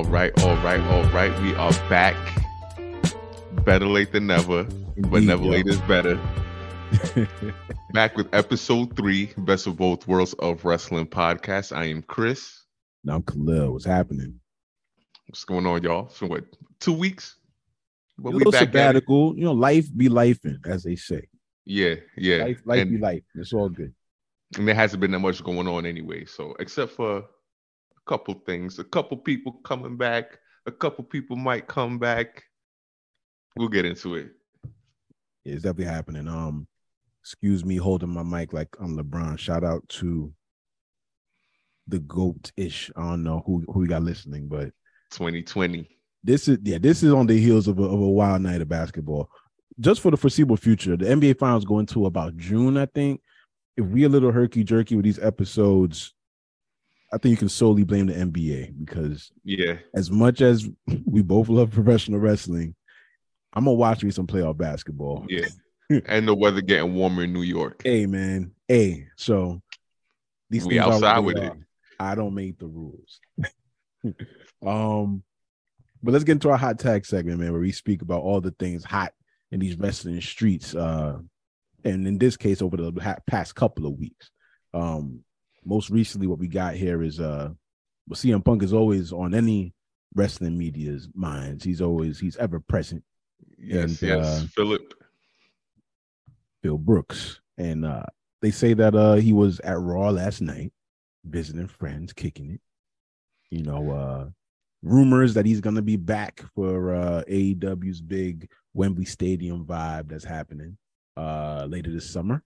All right, all right, all right. We are back. Better late than never, but never yo. late is better. back with episode three, Best of Both Worlds of Wrestling podcast. I am Chris. now I'm Khalil. What's happening? What's going on, y'all? So what? Two weeks? But at it. sabbatical. You know, life be lifing, as they say. Yeah, yeah. Life, life and, be life. It's all good. and there hasn't been that much going on anyway. So except for a couple things, a couple people coming back, a couple people might come back. We'll get into it. Yeah, it's definitely happening. Um, excuse me, holding my mic like I'm LeBron. Shout out to the goat ish. I don't know who who we got listening, but 2020. this is yeah, this is on the heels of a, of a wild night of basketball. Just for the foreseeable future, the NBA finals go into about June, I think. If we a little herky jerky with these episodes, I think you can solely blame the NBA because Yeah. as much as we both love professional wrestling, I'm gonna watch me some playoff basketball. Yeah. and the weather getting warmer in New York. Hey man, hey. So these We things are what outside with it. I don't make the rules. um, but let's get into our hot tag segment, man, where we speak about all the things hot in these wrestling streets. Uh, and in this case, over the past couple of weeks. Um, most recently, what we got here is uh, well, CM Punk is always on any wrestling media's minds. He's always he's ever present. Yes, And, yes. uh, Philip. Phil Brooks. And uh they say that uh he was at Raw last night, visiting friends, kicking it. You know, uh rumors that he's gonna be back for uh AEW's big Wembley Stadium vibe that's happening uh later this summer.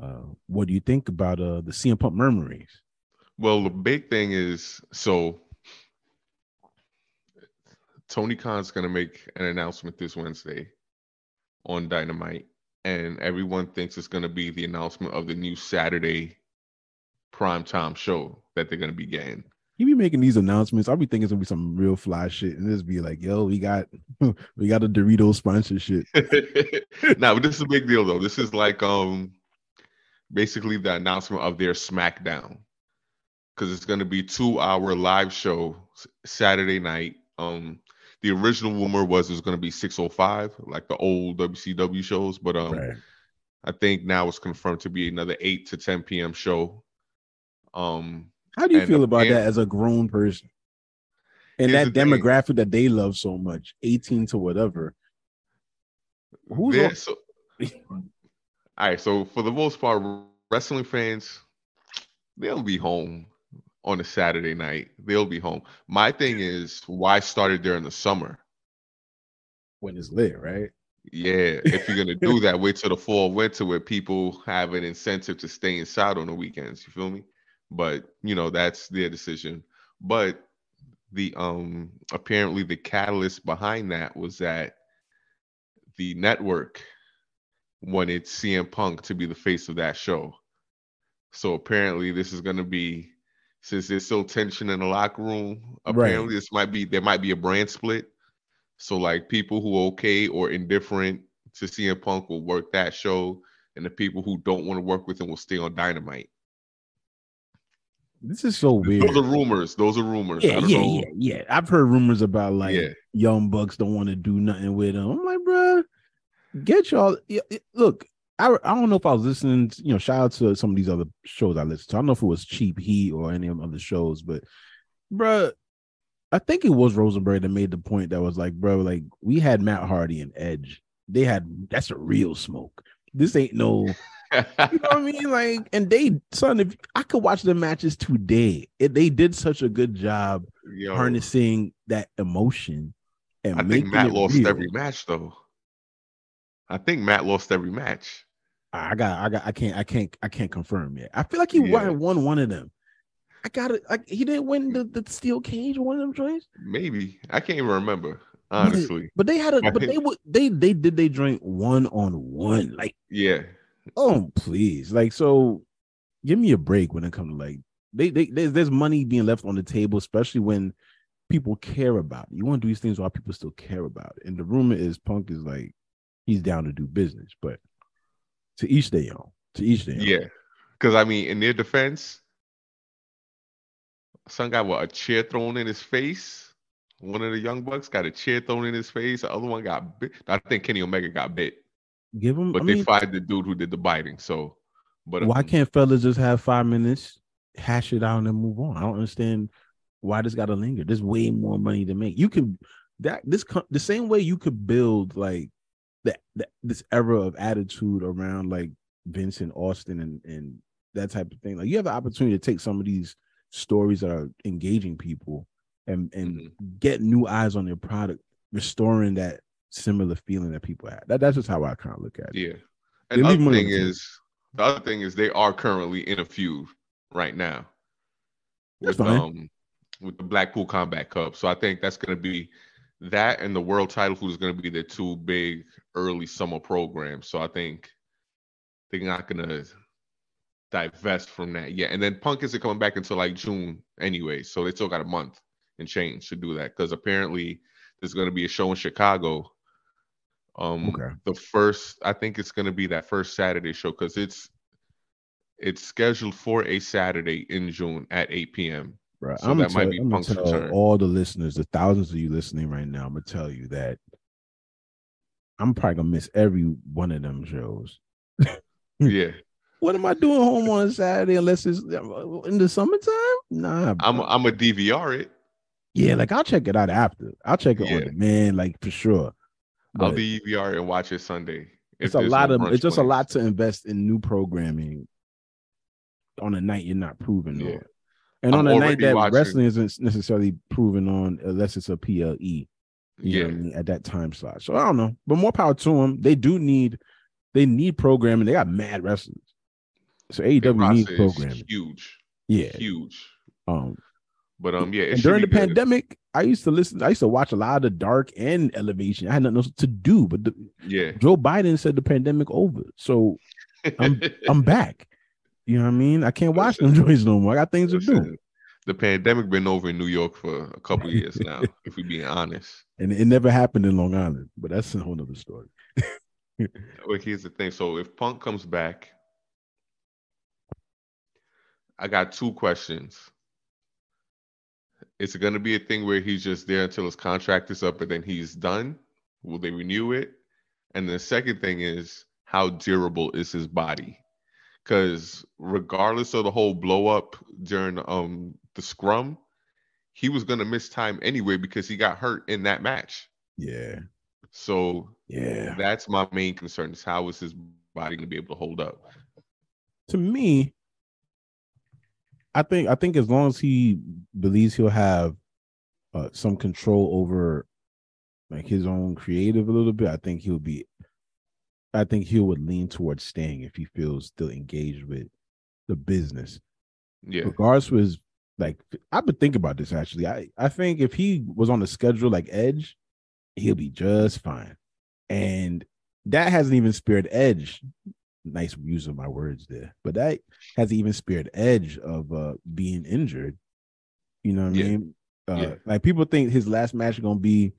Uh what do you think about uh the CM Punk murmurings? Well, the big thing is so Tony Khan's gonna make an announcement this Wednesday on Dynamite, and everyone thinks it's gonna be the announcement of the new Saturday primetime show that they're gonna be getting. He be making these announcements. I'll be thinking it's gonna be some real fly shit, and this be like, yo, we got we got a Dorito sponsorship. now, but this is a big deal though. This is like um basically the announcement of their SmackDown because it's going to be two hour live show Saturday night. Um, the original rumor was it was going to be six oh five, like the old WCW shows, but um, Right. I think now it's confirmed to be another eight to ten p.m. show. Um, How do you And feel about band- that as a grown person? And that the thing. demographic that they love so much, 18 to whatever. Who's there- on- so, all right. So for the most part, wrestling fans, they'll be home on a Saturday night. They'll be home. My thing is, why start it during the summer? when it's lit, right? Yeah, if you're gonna do that, wait till the fall, winter, where people have an incentive to stay inside on the weekends. You feel me? But you know that's their decision. But the um apparently the catalyst behind that was that the network wanted CM Punk to be the face of that show. So apparently this is gonna be since there's still tension in the locker room. Right. Apparently this might be there might be a brand split. So like people who are okay or indifferent to CM Punk will work that show, and the people who don't want to work with him will stay on Dynamite. This is so weird. Those are rumors. Those are rumors. I Yeah, don't yeah, know. yeah, yeah. I've heard rumors about like Yeah. young bucks don't want to do nothing with them. I'm like, bruh, get y'all. Look, I I don't know if I was listening. To, you know, shout out to some of these other shows I listened to. I don't know if it was Cheap Heat or any of other shows, but bruh, I think it was Rosenberg that made the point that was like, bro, like we had Matt Hardy and Edge. They had that's a real smoke. This ain't no, you know what I mean? Like, and they, son, if I could watch the matches today, it, they did such a good job Yo, harnessing that emotion and I think Matt lost real. every match though. I think Matt lost every match. I got, I got, I can't, I can't, I can't confirm yet. I feel like he Yeah. won, one of them. I got it. Like he didn't win the, the steel cage one of them joints. Maybe I can't even remember honestly. but they had a, but they would, they, they did they drink one on one. Like, Yeah, oh please, like so. Give me a break when it comes to like they, they there's, there's money being left on the table, especially when people care about it. You want to do these things while people still care about it. And the rumor is Punk is like he's down to do business, but to each their own. To each their own. yeah. Because I mean, in their defense, some got what a chair thrown in his face. one of the young bucks got a chair thrown in his face. The other one got bit. I think Kenny Omega got bit. Give him. But I they mean, fired the dude who did the biting. So, but why um, can't fellas just have five minutes, hash it out, and move on? I don't understand why this got to linger. There's way more money to make. You can that this the same way you could build like that, that this era of attitude around like Vincent Austin and and that type of thing. Like you have the opportunity to take some of these stories that are engaging people and and Mhm. get new eyes on their product, restoring that similar feeling that people had. That that's just how I kind of look at it. Yeah. And the other thing is, the other thing is they are currently in a feud right now That's with fine. um with the Blackpool Combat Club. So I think that's going to be that and the world title food is going to be the two big early summer program. So I think they're not going to divest from that yet. And then Punk isn't coming back until like June anyway, so they still got a month and change to do that because apparently there's going to be a show in Chicago. Um, Okay. the first, I think it's going to be that first Saturday show because it's it's scheduled for a Saturday in June at 8 p.m. Right. So I'm that gonna might be I'm Punk's tell return. all the listeners, the thousands of you listening right now, I'm gonna tell you that I'm probably gonna miss every one of them shows. Yeah, What am I doing home on a Saturday unless it's uh, in the summertime? Nah, I'm bro. I'm a DVR it. yeah, like I'll check it out after. I'll check it Yeah. on demand, like for sure. I'll But DVR and watch it Sunday. it's a lot no of it's just a lot to invest in new programming on a night you're not proven Yeah. on. And I'm on a night that watching- wrestling isn't necessarily proven on unless it's a PLE. You Yeah, I mean, at that time slot. So I don't know, but more power to them. They do need, they need programming. They got mad wrestlers, so AEW needs programming. huge, Yeah. huge. Um, But um, yeah, and during the good. pandemic, I used to listen. I used to watch a lot of Dark and Elevation. I had nothing else to do, but the, yeah, Joe Biden said the pandemic over, so I'm I'm back. You know what I mean? I can't watch them joints no more. I got things to do, Listen, the pandemic been over in New York for a couple years now. if we being honest, and it never happened in Long Island. But that's a whole nother story. well, here's the thing. So if Punk comes back, I got two questions. Is it going to be a thing where he's just there until his contract is up and then he's done? Will they renew it? And the second thing is, how durable is his body? Because regardless of the whole blow up during um the scrum, he was going to miss time anyway because he got hurt in that match. Yeah, So yeah. that's my main concern is how is his body going to be able to hold up? to me, I think I think as long as he believes he'll have uh, some control over like his own creative a little bit, I think he'll be. I think he would lean towards staying if he feels still engaged with the business. Yeah. Regardless of his like, I've been thinking about this actually. I I think if he was on the schedule like Edge, he'll be just fine, and that hasn't even spared Edge nice use of my words there, but that has even spared Edge of uh being injured. You know what Yeah. I mean? Uh, Yeah. Like people think his last match is gonna be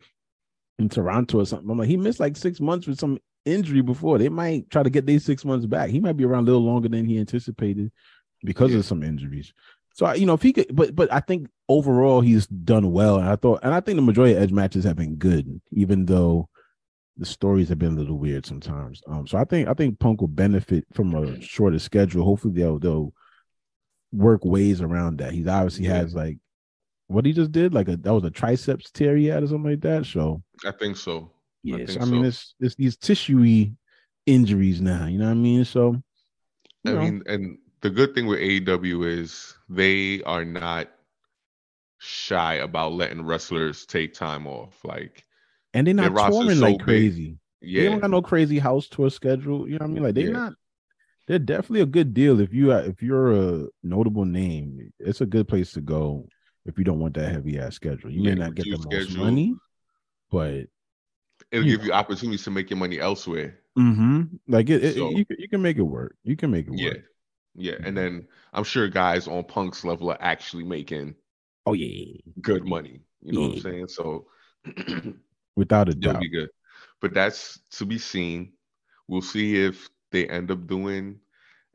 in Toronto or something. I'm like, he missed like six months with some injury before. They might try to get these six months back. He might be around a little longer than he anticipated because Yeah. of some injuries. So I- you know, if he could, but but I think overall he's done well. And I thought, and I think the majority of Edge matches have been good, even though the stories have been a little weird sometimes. Um, so I think I think Punk will benefit from a shorter schedule. Hopefully they'll they'll work ways around that. He's obviously Yeah. has like what he just did, like a that was a triceps tear he had or something like that. So I think so. I yes, think I, mean so. it's it's these tissuey injuries now. You know what I mean? So I know, mean, and the good thing with AEW is they are not shy about letting wrestlers take time off. Like, and they're not touring so like big. crazy. They don't got no crazy house tour schedule. You know what I mean? Like they're Yeah. not. They're definitely a good deal if you are if you're a notable name. It's a good place to go if you don't want that heavy ass schedule. You Yeah, may not get the most schedule. money, but it'll give you opportunities to make your money elsewhere. hmm like it, it- you can- you can make it work. You can make it Yeah, work. Yeah, and then I'm sure guys on Punk's level are actually making Oh yeah, good money. You know what I'm saying? So without a it'll doubt. be good. But that's to be seen. We'll see if they end up doing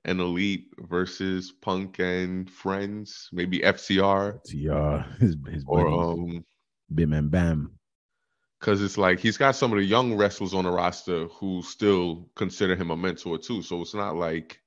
an elite versus Punk and friends, maybe FTR uh, his his or buddies, um Bim and Bam. Because it's like he's got some of the young wrestlers on the roster who still consider him a mentor too. So it's not like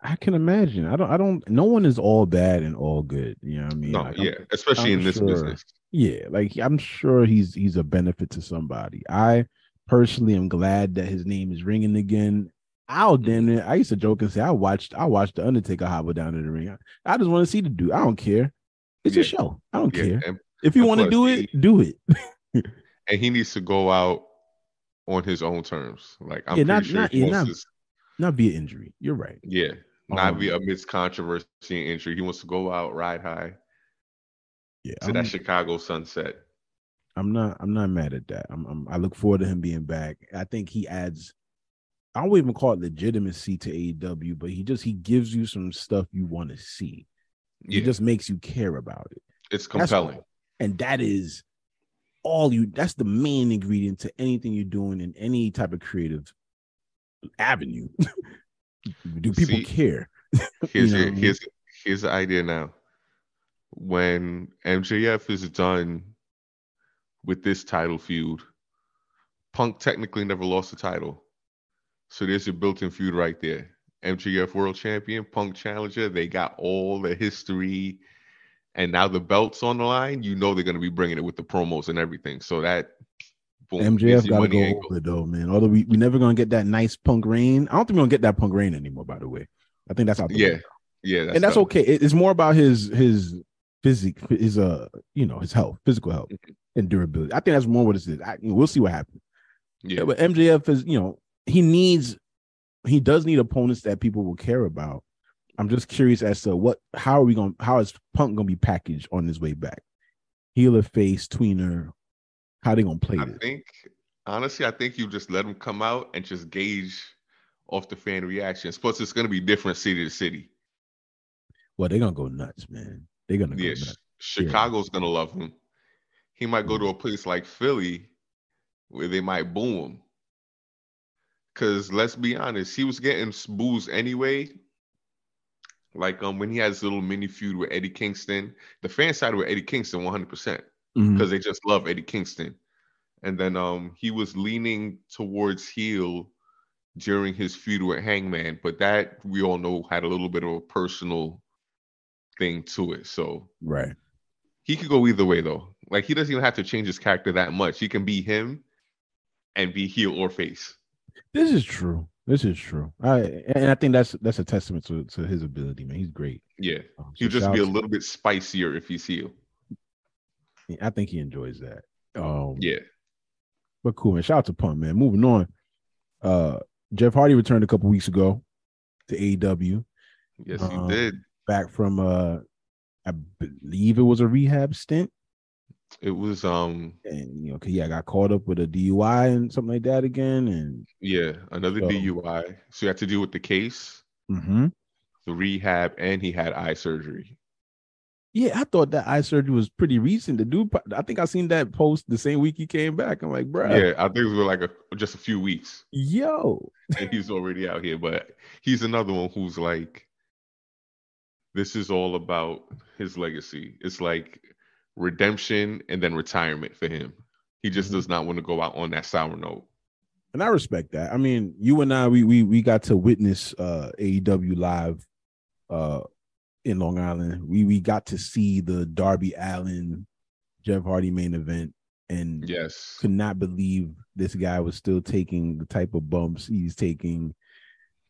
I can imagine. I don't. I don't. No one is all bad and all good. You know what I mean? no, Like, yeah, I'm- especially I'm in this sure. business. yeah. Like I'm sure he's he's a benefit to somebody. I personally am glad that his name is ringing again. I'll damn Mm-hmm. it. I used to joke and say I watched I watched the Undertaker hobble down to the ring. I, I just want to see the dude. I don't care. It's Yeah. a show. I don't Yeah, care. and, If you want to do he- it, do it. and he needs to go out on his own terms. Like I'm Yeah, not- sure not- he yeah, not- his- Not via injury. You're right. yeah, not Um, be amidst controversy and injury. He wants to go out, ride high Yeah. to I'm, that Chicago sunset. I'm not I'm not mad at that. I'm, I'm I look forward to him being back. I think he adds I won't even call it legitimacy to AEW, but he just he gives you some stuff you want to see. Yeah, He just makes you care about it. it's compelling. And that is all you that's the main ingredient to anything you're doing in any type of creative avenue. Do people See, care? Here's know your, what I mean? here's here's the idea now. When MJF is done with this title feud, Punk technically never lost the title. So there's your built-in feud right there. MJF World Champion, Punk Challenger. They got all the history, and now the belt's on the line. You know they're going to be bringing it with the promos and everything. So that boom, MJF got to go angle. over though, man. Although we we never gonna get that nice punk reign. I don't think we're gonna get that punk reign anymore. By the way, I think that's out Yeah, window. yeah, that's and that's okay. It- It's more about his his physique, his uh you know his health, physical health, Mhm. and durability. I think that's more what it is. I, we'll see what happens. Yeah, Yeah, but MJF is you know he needs he does need opponents that people will care about. I'm just curious as to what how are we going to how is Punk going to be packaged on his way back? Healer, face, tweener. How they to play I this? think honestly, I think you just let them come out and just gauge off the fan reactions. Plus, it's going to be different city to city. Well, they're gonna go nuts, man. They're gonna Yeah, go nuts. Chicago's going to love him. He might go to Mm. a place like Philly where they might boo him. Because let's be honest, he was getting boos anyway. Like um when he has his little mini feud with Eddie Kingston, the fan side with Eddie Kingston 100 percent Mhm. because they just love Eddie Kingston. And then um he was leaning towards heel during his feud with Hangman, but that we all know had a little bit of a personal thing to it. So Right. he could go either way though. Like he doesn't even have to change his character that much. He can be him and be heel or face. This is true. This is true. I and I think that's that's a testament to, to his ability, man. He's great. Yeah. Um, He'll just be a little bit spicier if he's heel. I think he enjoys that. Um, Yeah. but cool, man. Shout out to Punk, man. Moving on. Uh, Jeff Hardy returned a couple weeks ago to AEW, Yes, Um, he did. back from uh, I believe it was a rehab stint, It was um and you know, yeah, I got caught up with a DUI and something like that again, and yeah, another So- DUI. So you had to deal with the case, Mhm. the rehab, and he had eye surgery. Yeah, I thought that eye surgery was pretty recent. The dude, I think I seen that post the same week he came back. I'm like, bro, Yeah, I think it was like a just a few weeks. yo, and he's already out here. But he's another one who's like, this is all about his legacy. It's like redemption and then retirement for him. He just Mhm. does not want to go out on that sour note. and I respect that. I mean, you and I, we we we got to witness uh AEW live uh in Long Island. We we got to see the Darby Allin Jeff Hardy main event and Yes. could not believe this guy was still taking the type of bumps he's taking.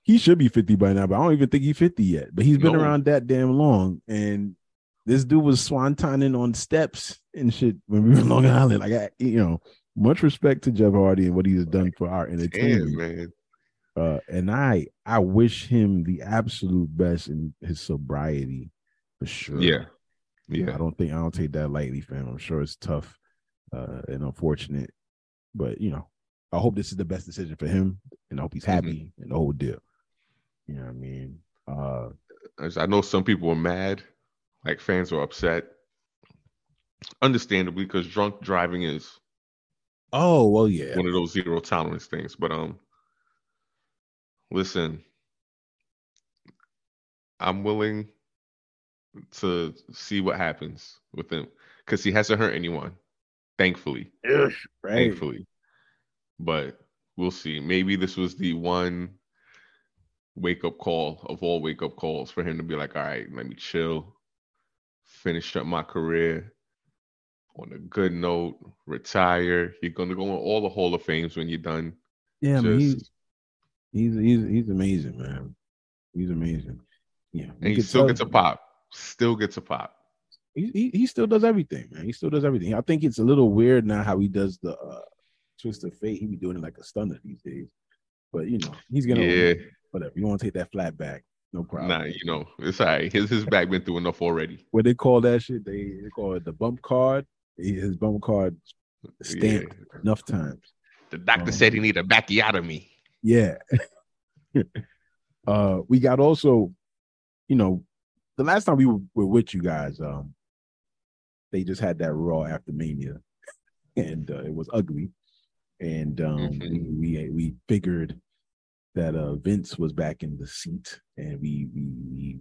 He should be 50 by now, but I don't even think he's 50 yet. But he's been No. around that damn long. And this dude was swantoning on steps and shit when we were in Long Island. Like, I, you know, much respect to Jeff Hardy and what he's done for our Damn, entertainment. man. Uh, and I, I wish him the absolute best in his sobriety for sure. Yeah. Yeah. I don't think I don't take that lightly, fam. I'm sure it's tough uh, and unfortunate, but you know, I hope this is the best decision for him, and I hope he's Mm-hmm. happy and the whole deal. You know what I mean? Uh, As I know some people are mad, like fans are upset. Understandably, because drunk driving is oh well, yeah. one of those zero tolerance things. But um, listen, I'm willing to see what happens with him because he hasn't hurt anyone, thankfully. right. Thankfully, but we'll see. Maybe this was the one wake up call of all wake up calls for him to be like, all right, let me chill, finish up my career on a good note, retire. You're gonna go in all the Hall of Fames when you're done. Yeah, I mean, he's, he's he's he's amazing, man. He's amazing. Yeah, and he still gets a pop. Still gets a pop. He, he he still does everything, man. He still does everything. I think it's a little weird now how he does the uh, twist of fate. He be doing it like a stunner these days. But you know, he's gonna yeah. whatever. You want to take that flat back? No problem. Nah, you know, it's all right. His his back been through enough already. What they call that shit? They, they call it the bump card. His bump card stamped yeah. enough times. The doctor um, said he need a backiotomy. Yeah. uh, we got also, you know, the last time we were, were with you guys, um, they just had that Raw after Mania, and uh, it was ugly. And um, mm-hmm. we, we we figured that uh, Vince was back in the seat, and we we, we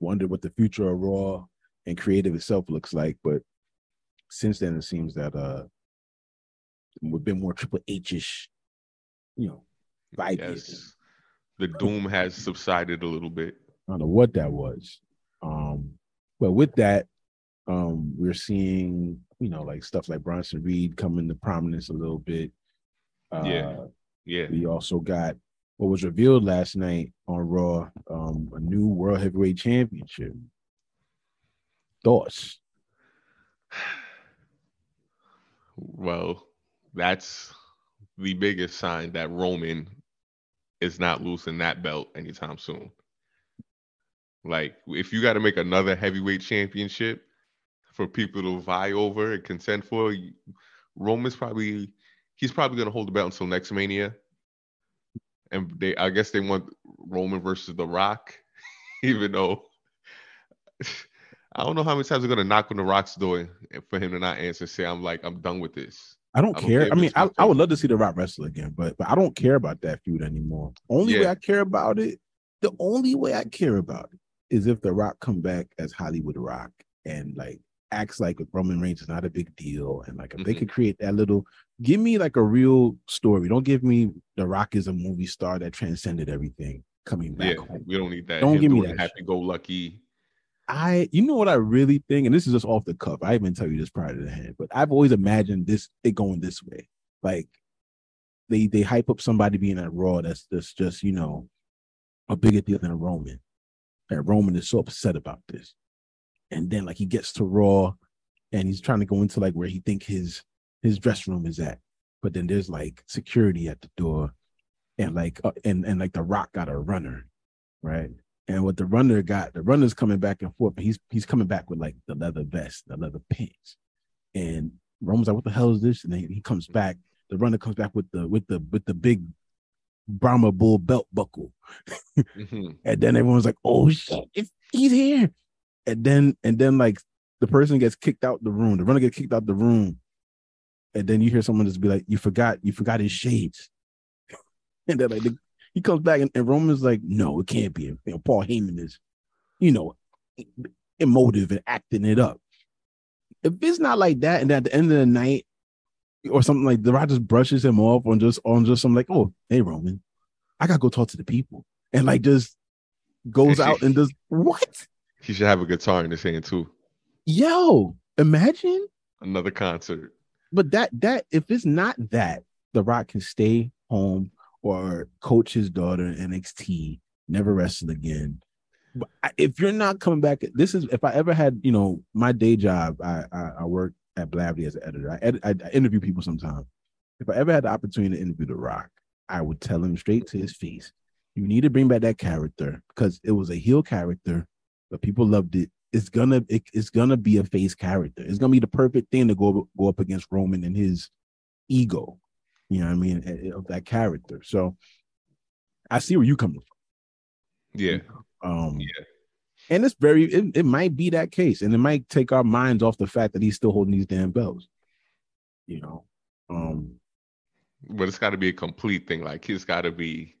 wondered what the future of Raw and creative itself looks like. But since then, it seems that uh, we've been more Triple H-ish, you know, vibe. Yes. The doom has subsided a little bit. I don't know what that was. Um, but with that, um, we're seeing, you know, like stuff like Bronson Reed come into prominence a little bit. Uh, yeah. Yeah. We also got what was revealed last night on Raw, um, a new World Heavyweight Championship. Thoughts? Well, that's the biggest sign that Roman is not losing that belt anytime soon. Like, if you got to make another heavyweight championship for people to vie over and contend for, Roman's probably he's probably to hold the belt until next Mania. And they, I guess, they want Roman versus The Rock, even though I don't know how many times they're to knock on The Rock's door for him to not answer. Say, I'm like, I'm done with this. I don't, I don't care. care. I mean, I, I, would love to see The Rock wrestle again, but but I don't care about that feud anymore. Only yeah. way I care about it, the only way I care about it is if The Rock come back as Hollywood Rock and like acts like Roman Reigns is not a big deal, and like if mm-hmm. they could create that little, give me like a real story. Don't give me The Rock is a movie star that transcended everything coming back. Yeah, home. we don't need that. Don't Him give me that. Happy go lucky. I, you know what I really think, and this is just off the cuff. I even tell you this prior to the hand, but I've always imagined this it going this way. Like they they hype up somebody being at Raw that's that's just you know a bigger deal than a Roman. And Roman is so upset about this, and then like he gets to Raw, and he's trying to go into like where he think his his dress room is at, but then there's like security at the door, and like uh, and and like the Rock got a runner, right? And what the runner got, the runner's coming back and forth, but he's he's coming back with like the leather vest, the leather pants. And Roman's like, "What the hell is this?" And then he comes back. The runner comes back with the with the with the big Brahma Bull belt buckle. mm-hmm. And then everyone's like, "Oh shit, he's here!" And then and then like the person gets kicked out the room. The runner gets kicked out the room, and then you hear someone just be like, "You forgot, you forgot his shades." and then like the, he comes back and, and Roman's like, no, it can't be. You know, Paul Heyman is, you know, emotive and acting it up. If it's not like that, and at the end of the night, or something like the Rock just brushes him off on just on just some like, oh, hey Roman, I gotta go talk to the people, and like just goes out and does what? He should have a guitar in his hand too. Yo, imagine another concert. But that that if it's not that, The Rock can stay home or coach his daughter in NXT, never wrestle again. But if you're not coming back, this is if I ever had, you know, my day job, I I, I work at Blavity as an editor. I, I, I interview people sometimes. If I ever had the opportunity to interview The Rock, I would tell him straight to his face, you need to bring back that character because it was a heel character, but people loved it. It's gonna it, it's gonna be a face character. It's gonna be the perfect thing to go go up against Roman and his ego you know what I mean, of that character. So I see where you coming from. Yeah. Um, yeah. And it's very, it, it might be that case, and it might take our minds off the fact that he's still holding these damn belts. You know, um, but it's got to be a complete thing. Like it's got to be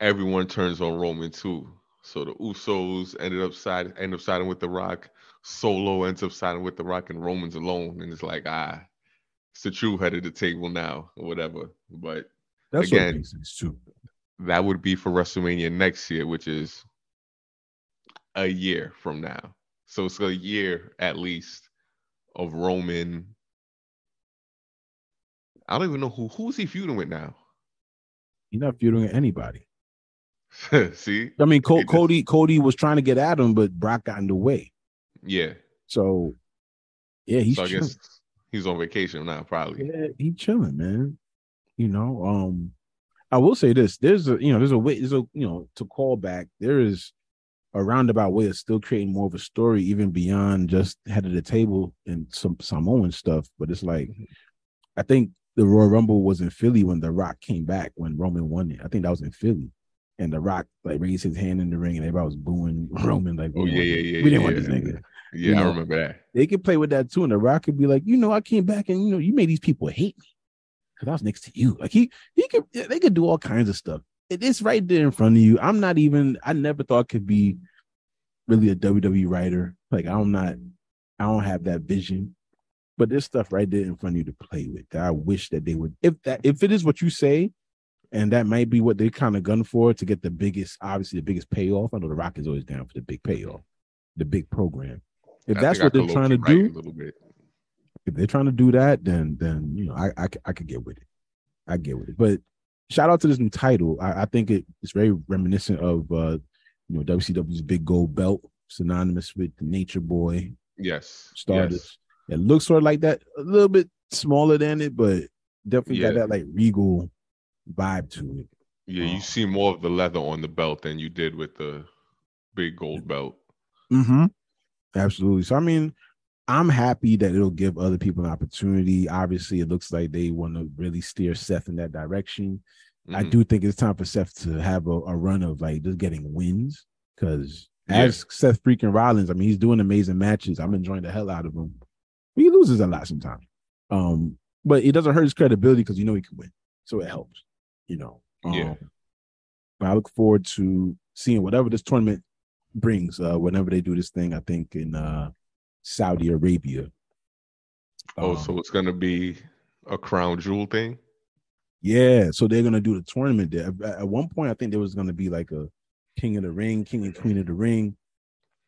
everyone turns on Roman too. So the Usos ended up side end up siding with the Rock. Solo ends up siding with the Rock, and Roman's alone, and it's like ah, it's the true head of the table now, or whatever. But That's Again, that would be for WrestleMania next year, which is a year from now. So it's a year at least of Roman. I don't even know who who's he feuding with now. He's not feuding with anybody. See, I mean, Co- It just- Cody Cody was trying to get at him, but Brock got in the way. yeah. So yeah, he's so I guess he's on vacation now, probably. Yeah, he chilling, man. You know, um, I will say this: there's a you know, there's a way, there's a you know, to call back. There is a roundabout way of still creating more of a story, even beyond just head of the table and some Samoan stuff. But it's like, I think the Royal Rumble was in Philly when The Rock came back when Roman won it. I think that was in Philly, and The Rock like raised his hand in the ring, and everybody was booing Roman like, Oh yeah, yeah, yeah. we didn't yeah, want this yeah. nigga." Yeah, You I know. remember that. they could play with that too. And the Rock could be like, you know, I came back and you know, you made these people hate me because I was next to you. Like he he could they could do all kinds of stuff. It is right there in front of you. I'm not even I never thought I could be really a WWE writer. Like I'm not I don't have that vision. But there's stuff right there in front of you to play with that I wish that they would if that if it is what you say, and that might be what they kind of gun for to get the biggest, obviously the biggest payoff. I know the Rock is always down for the big payoff, the big program. If I that's what they're trying to low-key do, a little bit. if they're trying to do that, then then you know I, I I could get with it. I get with it. But shout out to this new title. I, I think it, it's very reminiscent of uh you know WCW's big gold belt, synonymous with the Nature Boy Yes. Stardust. It looks sort of like that, a little bit smaller than it, but definitely got that like regal vibe to it. Yeah, you Oh. see more of the leather on the belt than you did with the big gold belt. Mm-hmm. Absolutely. So I mean, I'm happy that it'll give other people an opportunity. Obviously, it looks like they want to really steer Seth in that direction. I Mhm. do think it's time for Seth to have a, a run of like just getting wins because Yeah. as Seth freaking Rollins, I mean, he's doing amazing matches. I'm enjoying the hell out of him. He loses a lot sometimes, um, but it doesn't hurt his credibility because you know he can win, so it helps. You know, Yeah. Um, but I look forward to seeing whatever this tournament brings. Uh, whenever they do this thing, I think in uh Saudi Arabia. Oh, Um, so it's gonna be a crown jewel thing. Yeah, so they're gonna do the tournament there. At, one point, I think there was gonna be like a King of the Ring, King and Queen of the Ring,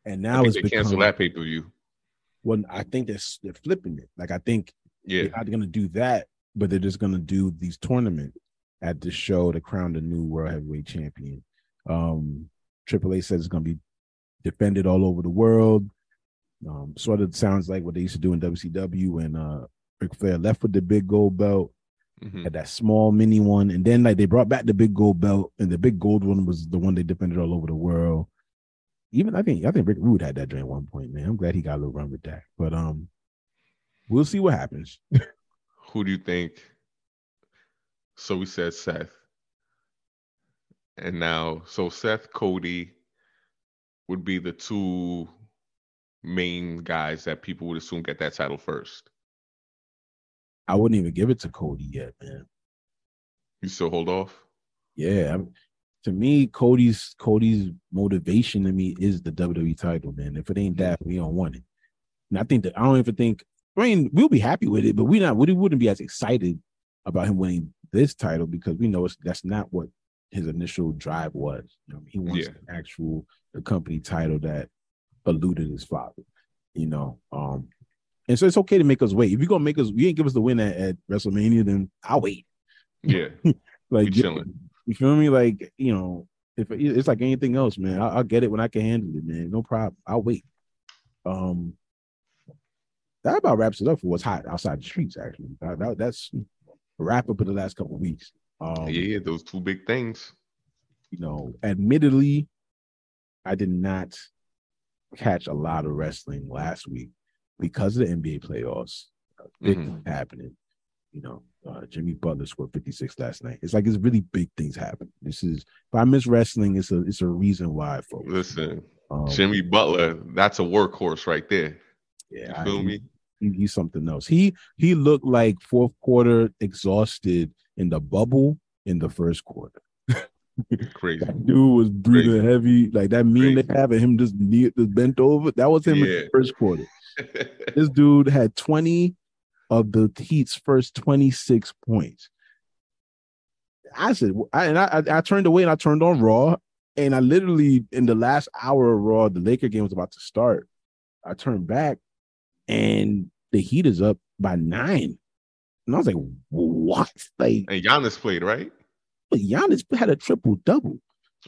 and now it's they become. cancel that pay per view. Well, I think they're they're flipping it. Like I think Yeah. they're not gonna do that, but they're just gonna do these tournaments at the show to crown the new world heavyweight champion. Um, Triple H says it's gonna be defended all over the world. Um, sort of sounds like what they used to do in WCW when uh Ric Flair left with the big gold belt. Mhm. had that small mini one, and then like they brought back the big gold belt, and the big gold one was the one they defended all over the world. Even I think I think Rick Rude had that during one point, man. I'm glad he got a little run with that. But um, we'll see what happens. Who do you think? So we said Seth, and now so Seth, Cody would be the two main guys that people would assume get that title first. I wouldn't even give it to Cody yet, man. You still hold off? Yeah, I'm- to me, Cody's Cody's motivation to me is the WWE title, man. If it ain't that, we don't want it. And I think that I don't even think. I mean, we'll be happy with it, but we not we wouldn't be as excited about him winning this title because we know it's, that's not what his initial drive was. You know, he wants Yeah. actual the company title that eluded his father. You know, um, and so it's okay to make us wait. If you're gonna make us, you ain't give us the win at, at WrestleMania, then I'll wait. Yeah. Like chilling. you feel me? Like you know, if it- it's like anything else, man, I'll, I'll get it when I can handle it, man. No problem. I'll wait. Um, that about wraps it up for what's hot outside the streets. Actually, That- that- that's a wrap up of the last couple of weeks. Um, yeah, yeah, those two big things. you know, admittedly, I did not catch a lot of wrestling last week because of the NBA playoffs. Big Mhm. things happening. You know, uh, Jimmy Butler scored 56 last night. It's like it's really big things happen. This is if I miss wrestling, it's a it's a reason why, folks. Listen, Um, Jimmy Butler, that's a workhorse right there. Yeah, I- feel he- me? he- he's something else. He he looked like fourth quarter exhausted in the bubble in the first quarter. Crazy. That dude was breathing Crazy. heavy. Like that meme Crazy. they have of him just knee, just bent over. That was him in the first quarter. This dude had 20 of the Heat's first 26 points. I said, I, and I, I, I turned away and I turned on Raw. And I literally, in the last hour of Raw, the Laker game was about to start. I turned back and the Heat is up by nine. And I was like, what? Like, and Giannis played, right? Giannis had a triple double.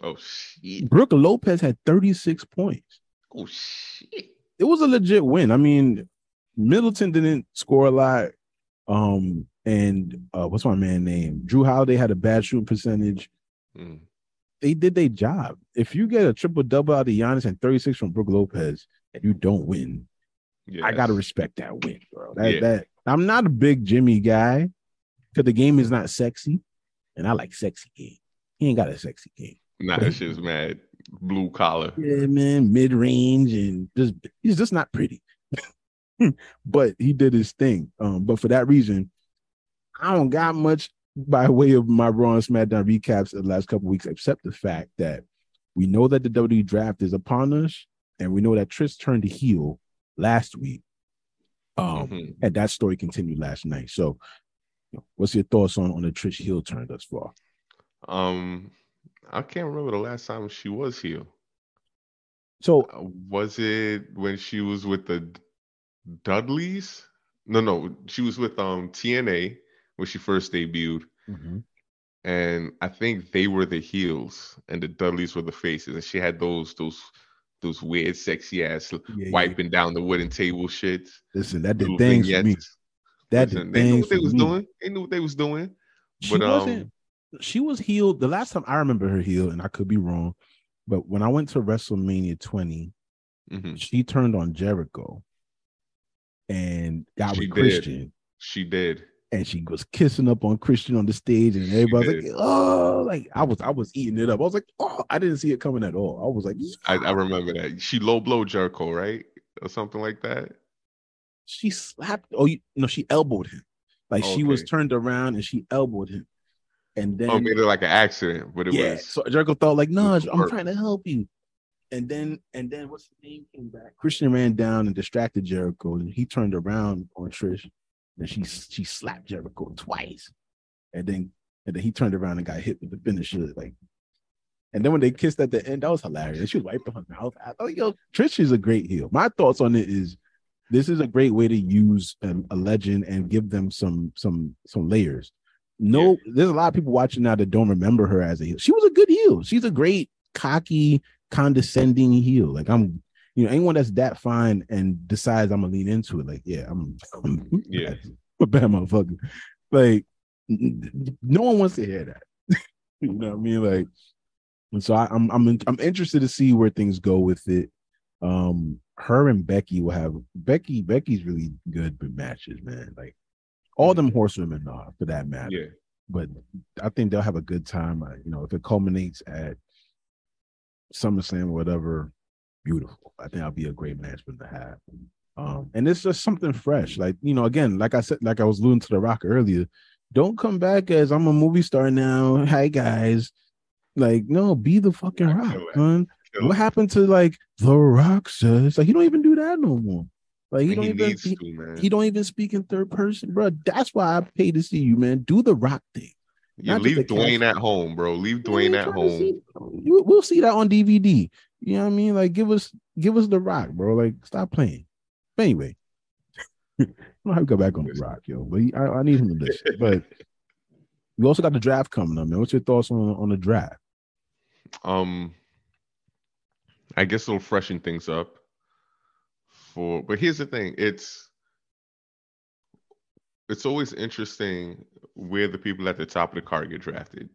Oh shit. Brook Lopez had 36 points. Oh shit. it was a legit win. I mean, Middleton didn't score a lot. Um, and uh, what's my man name? Jrue Holiday had a bad shooting percentage. Mm. They did their job. If you get a triple double out of Giannis and 36 from Brook Lopez and you don't win, I gotta respect that win, bro. That Yeah. that I'm not a big Jimmy guy because the game is not sexy, and I like sexy game. He ain't got a sexy game. Nah, that shit's mad. Blue collar. Yeah, man, mid range and just he's just not pretty. but he did his thing. Um, but for that reason, I don't got much by way of my Raw and SmackDown recaps of the last couple weeks, except the fact that we know that the WWE draft is upon us, and we know that Trish turned to heel last week. Um, Mhm. and that story continued last night. So, what's your thoughts on on the Trish heel turn thus far? Um, I can't remember the last time she was here. So Uh, Was it when she was with the Dudleys? No, no, she was with um T&A when she first debuted, and I think they were the heels and the Dudleys were the faces, and she had those those those weird, sexy ass yeah, yeah. wiping down the wooden table shit. listen, that did things for me. That Listen, they knew what they was me. doing. They knew what they was doing. She But, um, wasn't. She was healed. The last time I remember her healed, and I could be wrong, but when I went to WrestleMania 20, Mhm. she turned on Jericho and got She with did. Christian, She did. and she was kissing up on Christian on the stage, and everybody was like, "Oh!" Like I was, I was eating it up. I was like, "Oh!" I didn't see it coming at all. I was like, I, I remember that. She low blow Jericho, right? Or something like that. She slapped. Oh, you, no, she elbowed him. Like she was turned around and she elbowed him, and then oh, made it like an accident, but it yeah. was So Jericho thought like, no, I'm work. trying to help you. And then and then what's his name came back? Christian ran down and distracted Jericho, and he turned around on Trish, and she she slapped Jericho twice, and then and then he turned around and got hit with the finisher, like. And then when they kissed at the end, that was hilarious. She was wiping her mouth. I thought, yo, Trish is a great heel. My thoughts on it is, this is a great way to use a, a legend and give them some some some layers. No, there's a lot of people watching now that don't remember her as a heel. She was a good heel. She's a great cocky, condescending heel. Like I'm, you know, anyone that's that fine and decides I'm gonna lean into it. Like, yeah, I'm, I'm Yeah. A bad motherfucker. Like, no one wants to hear that. you know what I mean? Like, and so I, I'm I'm in- I'm interested to see where things go with it. Um, her and Becky will have Becky. Becky's really good with matches, man. Like all them horsewomen are, for that matter. yeah. But I think they'll have a good time. I, you know, if it culminates at SummerSlam or whatever, beautiful. I think that'll be a great match for them to have. Um, and it's just something fresh. Like, you know, again, like I said, like I was alluding to the rock earlier, don't come back as I'm a movie star now. Hi guys. Like, no, be the fucking rock, feel What happened to like the rock says? Like, he don't even do that no more. Like, he And don't he even he, to, he don't even speak in third person, bro. That's why I pay to see you, man. Do the rock thing. you leave Dwayne at home, bro. Leave You know what I Dwayne at home. see- we'll see that on DVD. You know what I mean? Like, give us, give us the rock, bro. Like, stop playing. But anyway, I don't know how to go back on the rock, yo. But he- I, I need him to listen. But we also got the draft coming up, man. What's your thoughts on on the draft? Um, I guess it'll freshen things up. For but here's the thing: it's it's always interesting where the people at the top of the card get drafted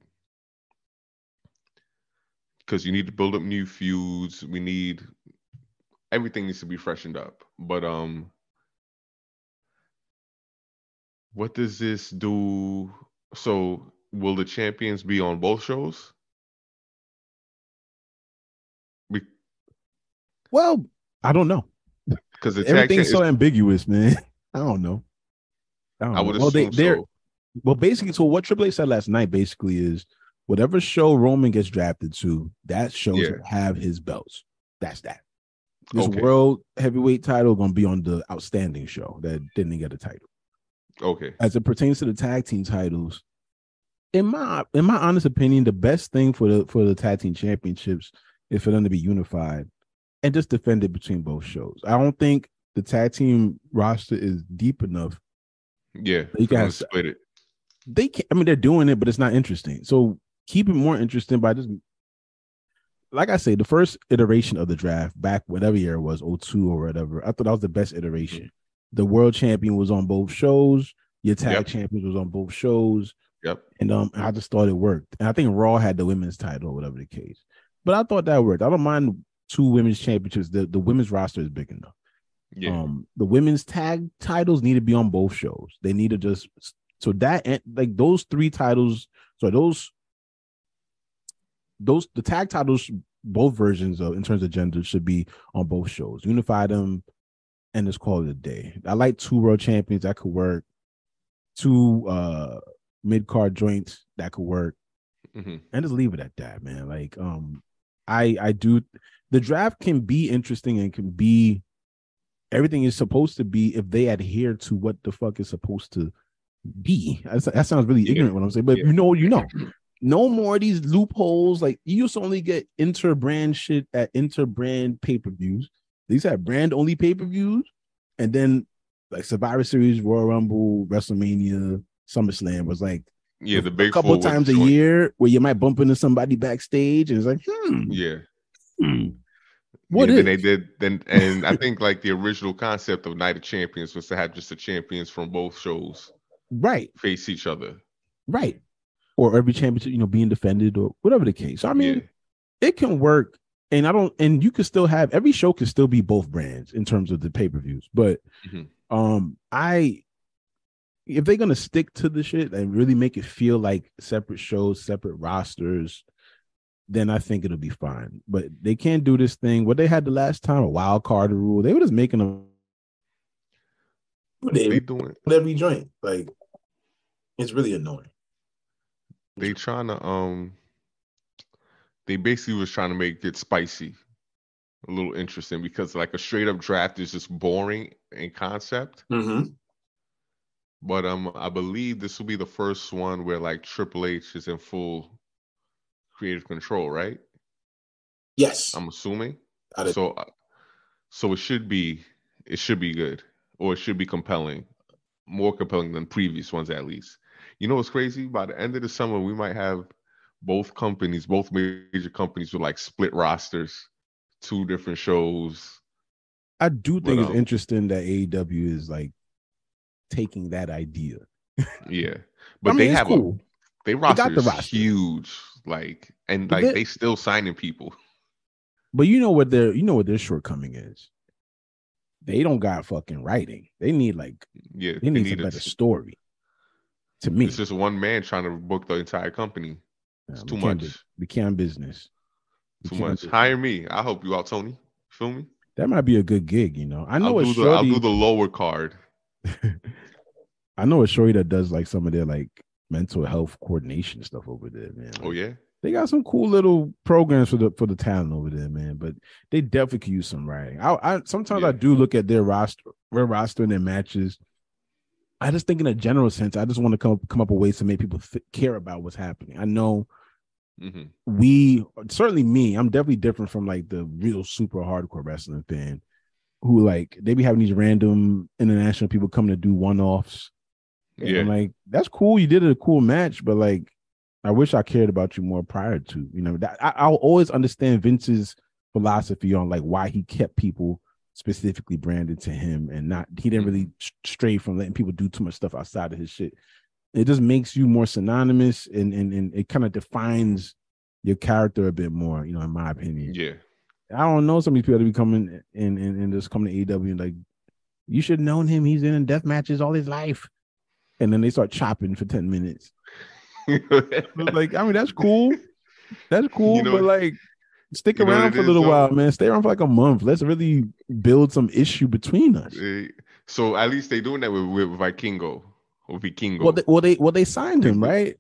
because you need to build up new feuds. We need everything needs to be freshened up. But um, what does this do? So will the champions be on both shows? Well, I don't know. Because Everything's so is- ambiguous, man. I don't know. I, don't I would know. Well, they, they're so. well, basically, so what Triple H said last night basically is whatever show Roman gets drafted to, that show Yeah. should have his belts. That's that. This Okay. world heavyweight title gonna be on the outstanding show that didn't get a title. Okay. As it pertains to the tag team titles, in my in my honest opinion, the best thing for the for the tag team championships is for them to be unified and just defend it between both shows. I don't think the tag team roster is deep enough. Yeah. You can I'm have- split it. They can I mean they're doing it, but it's not interesting. So keep it more interesting by just like I say, the first iteration of the draft back whatever year it was, 02 or whatever. I thought that was the best iteration. The world champion was on both shows. Your tag Yep. champions was on both shows. Yep. And um, I just thought it worked. And I think Raw had the women's title or whatever the case. But I thought that worked. I don't mind two women's championships. The the women's roster is big enough. Yeah. Um, the women's tag titles need to be on both shows. They need to just so that and like those three titles. So those those the tag titles, both versions of in terms of gender should be on both shows. Unify them and just call it a day. I like two world champions that could work. Two uh mid card joints that could work hmm and just leave it at that, man. Like, um, I I do the draft can be interesting and can be everything is supposed to be if they adhere to what the fuck is supposed to be. That sounds really Yeah. ignorant what I'm saying, but Yeah. you know, you know. No more of these loopholes. Like you used to only get inter-brand shit at inter-brand pay-per-views. These had brand only pay-per-views, and then like Survivor Series, Royal Rumble, WrestleMania, SummerSlam was like Yeah. The big a couple times a joint. year where you might bump into somebody backstage and it's like, hmm, Yeah. hmm. What yeah, is? then they did then and I think like the original concept of Night of Champions was to have just the champions from both shows right, face each other. right. Or every championship, you know, being defended or whatever the case. So, I mean, yeah. it can work. And I don't, and you can still have every show can still be both brands in terms of the pay per views. But Mhm. um, I, if they're gonna stick to the shit and really make it feel like separate shows, separate rosters, then I think it'll be fine. But they can't do this thing. What they had the last time, a wild card rule. They were just making them what They doing every joint. Like it's really annoying. they trying to um they basically was trying to make it spicy a little interesting because like a straight up draft is just boring in concept Mm-hmm. But um i believe this will be the first one where like triple h is in full creative control right? Yes. i'm assuming. So uh, so it should be it should be good or it should be compelling more compelling than previous ones at least. You know what's crazy? By the end of the summer we might have both companies both major companies with like split rosters two different shows. I do think But, it's um, interesting that AEW is like taking that idea. yeah but I mean, they have cool. a they got roster the is roster. huge like and But like they- they still signing people But you know what their you know what their shortcoming is. They don't got fucking writing. They need like yeah they need, need a a- better story. To me, it's just one man trying to book the entire company it's too much we can't business. We too can't much hire me i'll help you out tony feel me That might be a good gig. You know, I know I'll do, the, I'll do the lower card. I know a shorty that does like some of their like mental health coordination stuff over there, man. Oh yeah, they got some cool little programs for the for the talent over there, man. But they definitely could use some writing. I, I sometimes I do look at their roster, their roster and their matches. I just think in a general sense, I just want to come up, come up with ways to make people th- care about what's happening. I know hmm we certainly me, I'm definitely different from like the real super hardcore wrestling fan who like they be having these random international people coming to do one offs. Yeah, I'm like, that's cool. You did a cool match, but like, I wish I cared about you more prior to, you know, that I, I'll always understand Vince's philosophy on like why he kept people specifically branded to him and not, he didn't really mm-hmm. stray from letting people do too much stuff outside of his shit. It just makes you more synonymous and, and, and it kind of defines your character a bit more, you know, in my opinion. yeah. I don't know some of these people that be coming and, and, and just coming to AEW and like, you should have known him. He's in death matches all his life. And then they start chopping for 10 minutes. Like, I mean, that's cool. That's cool. know- but like, stick you know around for a little though? while, man. Stay around for like a month. Let's really build some issue between us. Eh, so at least they doing that with, with Vikingo or Vikingo. Well, they, well, they well they signed him, right?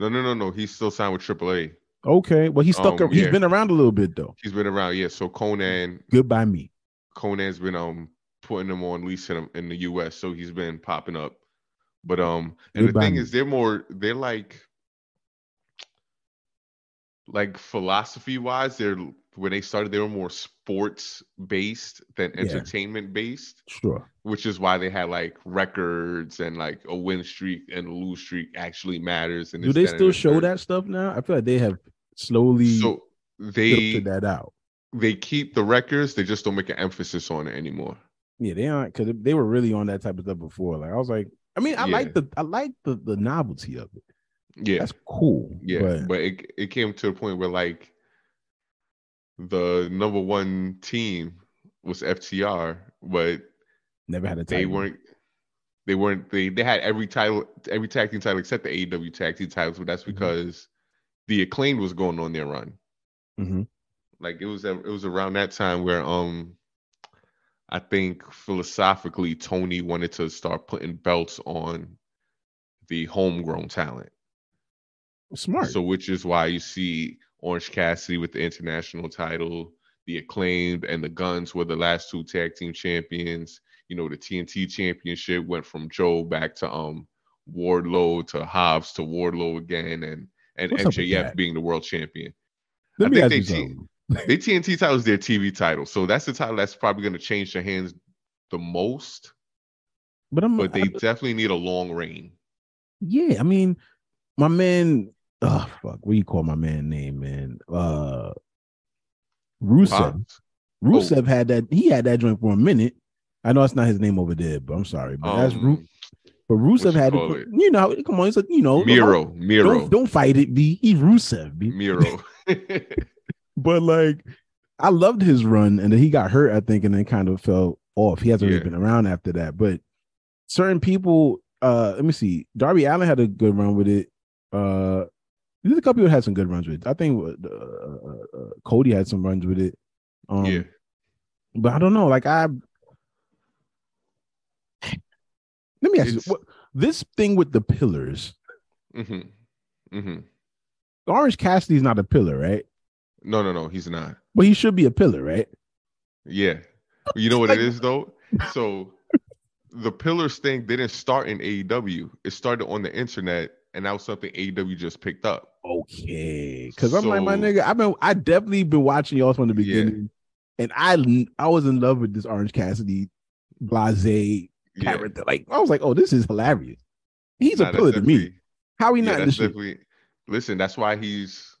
No, no, no, no. He's still signed with AAA. Okay, well he's stuck. Um, He's yeah. been around a little bit though. He's been around, yeah. So Konnan, Goodbye me. Konnan's been um putting them on lease in, in the U.S. So he's been popping up. But um, and Goodbye the thing me. is, they're more they're like like philosophy wise, they're when they started, they were more sports based than entertainment based, Sure. which is why they had like records and like a win streak and a lose streak actually matters. And Do they still show that stuff now? I feel like they have slowly So they that out. they keep the records, they just don't make an emphasis on it anymore. Yeah, they aren't because they were really on that type of stuff before. Like I was like, I mean, I Yeah. like the I like the the novelty of it. Yeah. That's cool. Yeah, but, but, it it came to a point where like the number one team was FTR, but never had a title. they weren't they weren't they they had every title every tag team title except the AEW tag team titles, but that's Mhm. because the acclaim was going on their run. Mhm. Like it was it was around that time where um I think philosophically Tony wanted to start putting belts on the homegrown talent. smart. So, which is why you see Orange Cassidy with the international title, the acclaimed and the Guns were the last two tag team champions. You know, the TNT championship went from Joe back to um Wardlow to Hobbs to Wardlow again, and and What's MJF being the world champion. Let I think they you te- something. The TNT title is their TV title, so that's the title that's probably going to change their hands the most. But I'm But they I- definitely need a long reign. yeah, I mean, my man. Oh fuck, what do you call my man name, man? Uh, Rusev. Rusev had that. He had that joint for a minute. I know it's not his name over there, but I'm sorry. But that's Ru- Um, But Rusev you had it? You know, come on, it's a, you know, Miro, Don't, Miro, don't fight it, B. He's Rusev, B. Miro. But like, I loved his run, and then he got hurt, I think, and then kind of fell off. He hasn't Yeah. really been around after that. But certain people, uh, let me see. Darby Allin had a good run with it. Uh, there's a couple people had some good runs with it. I think uh, uh, uh, Cody had some runs with it. Um, yeah. but I don't know. Like I, let me ask It's- you, what, this thing with the pillars. Mm-hmm. Mm-hmm. Orange Cassidy's not a pillar, right? No, no, no, he's not. But he should be a pillar, right? Yeah. You know what Like- it is though? So the pillars thing didn't start in AEW. It started on the internet, and that was something AEW just picked up. Okay, because I'm like my nigga. I've been I definitely been watching y'all from the Yeah. beginning, and I I was in love with this Orange Cassidy blase Yeah. character. Like I was like, oh, this is hilarious. He's Nah, a pillar to me. How he Yeah, not in the that's shit? Listen, that's why he's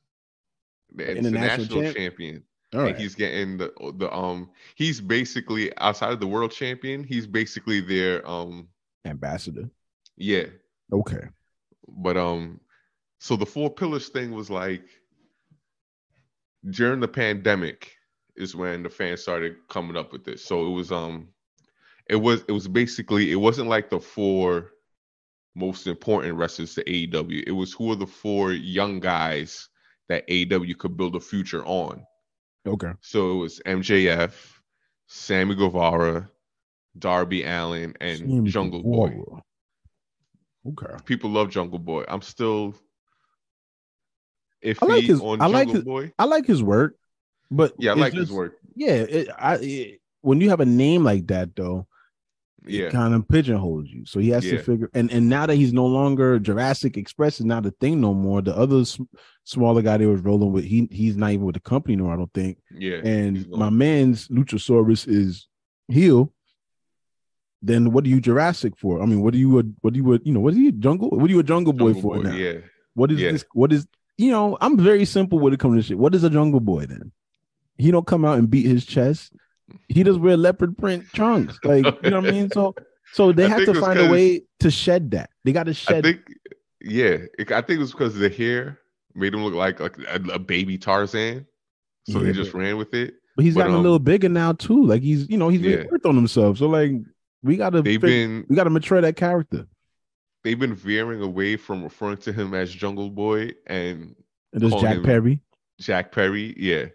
the International international champ? champion. All and right. he's getting the the um he's basically outside of the world champion he's basically their um ambassador. yeah Okay. but um so the four pillars thing was like during the pandemic is when the fans started coming up with this so it was um it was it was basically it wasn't like the four most important wrestlers to AEW it was who are the four young guys that AEW could build a future on Okay. so it was MJF, Sammy Guevara, Darby Allin, and Sammy Jungle Boy. Okay. People love Jungle Boy. I'm still iffy I like his- on I like Jungle his- Boy. I like his work, but Yeah, I like his work. Yeah, it, I it, when you have a name like that though, Yeah, kind of pigeonholes you. So he has to figure. And and now that he's no longer Jurassic Express is not a thing no more. The other sm- smaller guy they was rolling with, he he's not even with the company no. I don't think. yeah. And my man's Luchasaurus is heel. Then what are you Jurassic for? I mean, what are you a what do you a, you know what are you jungle? What are you a jungle boy Jungle for Boy, now? Yeah, What is Yeah. this? What is you know? I'm very simple when it comes to shit. What is a jungle boy then? He don't come out and beat his chest. He just wear leopard print trunks, like you know what I mean. So, so they I have to find a way to shed that. They got to I shed. think. Yeah, it, I think it was because the hair made him look like like a, a baby Tarzan. So Yeah, they just ran with it. but he's but, gotten a um, little bigger now too. Like he's you know he's Yeah. worked on himself. So like we got to They've been we got to mature that character. they've been veering away from referring to him as Jungle Boy and And there's Jack Perry. Jack Perry. Yeah.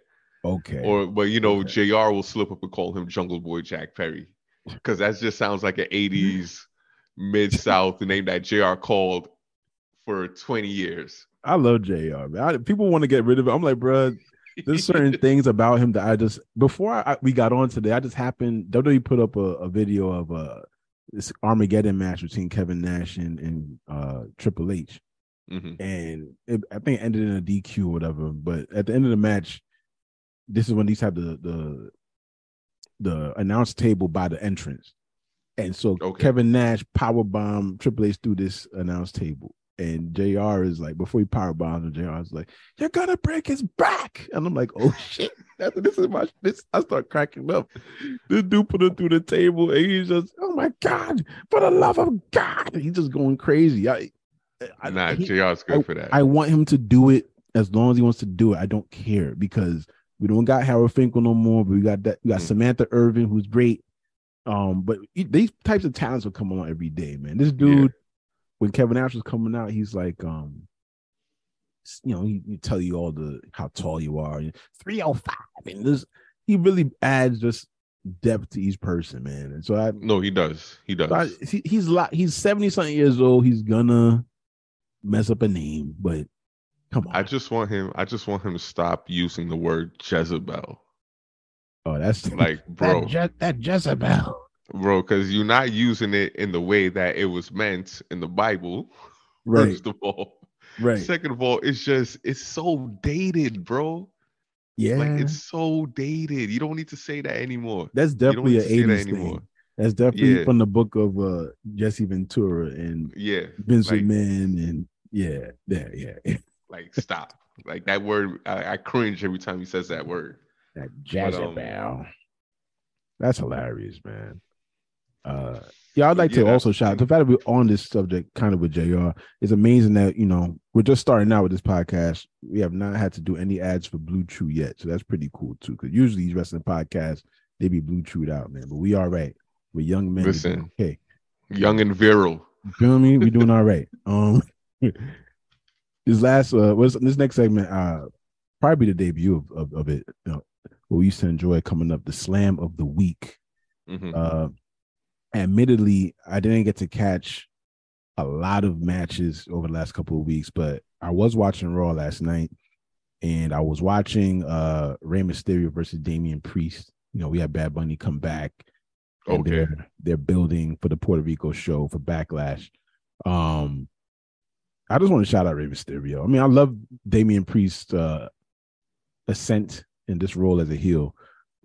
Okay. Or, but you know, Okay. Jr. will slip up and call him Jungle Boy Jack Perry, because that just sounds like an '80s mid South name that Jr. called for 20 years. I love Jr. Man. I, people want to get rid of it. I'm like, bro, there's certain things about him that I just before I, we got on today, I just happened. WWE put up a, a video of uh this Armageddon match between Kevin Nash and, and uh Triple H, Mhm. and it, I think it ended in a DQ or whatever. But at the end of the match, this is when these have the the the announce table by the entrance, and so Okay. Kevin Nash power bomb Triple H through this announce table, and Jr. is like before he power bombs him, Jr. is like, "You're gonna break his back," and I'm like, "Oh shit!" That's this is my this. I start cracking up. This dude put him through the table, and he's just, "Oh my god!" For the love of God, he's just going crazy. I, I nah, he- JR's good for that. I want him to do it as long as he wants to do it. I don't care because we don't got Howard Finkel no more, but we got that we got Mhm. Samantha Irvin, who's great. Um, but he- these types of talents will come along every day, man. This dude, when Kevin Nash was coming out, he's like, um, you know, he, he tell you all the how tall you are, three oh five, and this he really adds just depth to each person, man. And so I, no, he does. He does. so I he, he's lot, he's seventy something years old. He's gonna mess up a name, but come on. I just want him. I just want him to stop using the word Jezebel. Oh, that's Like, bro, that, Je- that Jezebel. bro, because you're not using it in the way that it was meant in the Bible. Right, First of all, right. second of all, it's just it's so dated, bro. Yeah, Like it's so dated. You don't need to say that anymore. that's definitely an to say that eighties anymore. thing. That's definitely Yeah. from the book of uh Jesse Ventura and Yeah, Vince like- McMahon and yeah, yeah, yeah. Like stop. Like that word, I, I cringe every time he says that word. That But, um, That's hilarious, man. Uh yeah, I'd like Yeah, to also shout the fact that we're on this subject kind of with JR. It's amazing that you know we're just starting out with this podcast. We have not had to do any ads for Blue Chew yet. So that's pretty cool too. Cause usually these wrestling podcasts, they be blue chewed out, man. But we all right. We're young men. Listen. Okay. Young and virile. You feel me? We're doing all right. Um this last uh what's this next segment uh probably the debut of, of, of it. You know, what we used to enjoy coming up, the slam of the week. Mhm. Uh admittedly, I didn't get to catch a lot of matches over the last couple of weeks, but I was watching Raw last night and I was watching uh Rey Mysterio versus Damian Priest. You know, we had Bad Bunny come back. Okay. They're, they're building for the Puerto Rico show for Backlash. Um I just want to shout out Rey Mysterio. I mean, I love Damian Priest's uh ascent in this role as a heel.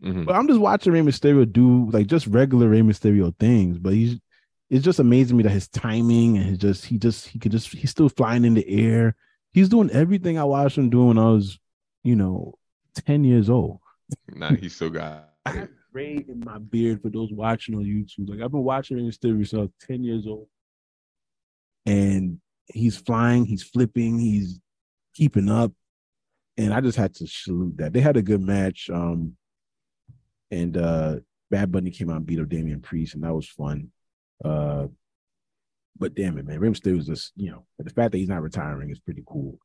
Mhm. But I'm just watching Rey Mysterio do like just regular Rey Mysterio things. But he's it's just amazing me that his timing and his just he just he could just he's still flying in the air. He's doing everything I watched him doing when I was, you know, 10 years old. Nah, he still got it. gray in my beard for those watching on YouTube. Like I've been watching Rey Mysterio since I was 10 years old. And he's flying, he's flipping, he's keeping up. And I just had to salute that. They had a good match. Um and uh Bad Bunny came out and beat up Damian Priest, and that was fun. Uh but damn it, man. Rey Mysterio was just, you know, the fact that he's not retiring is pretty cool.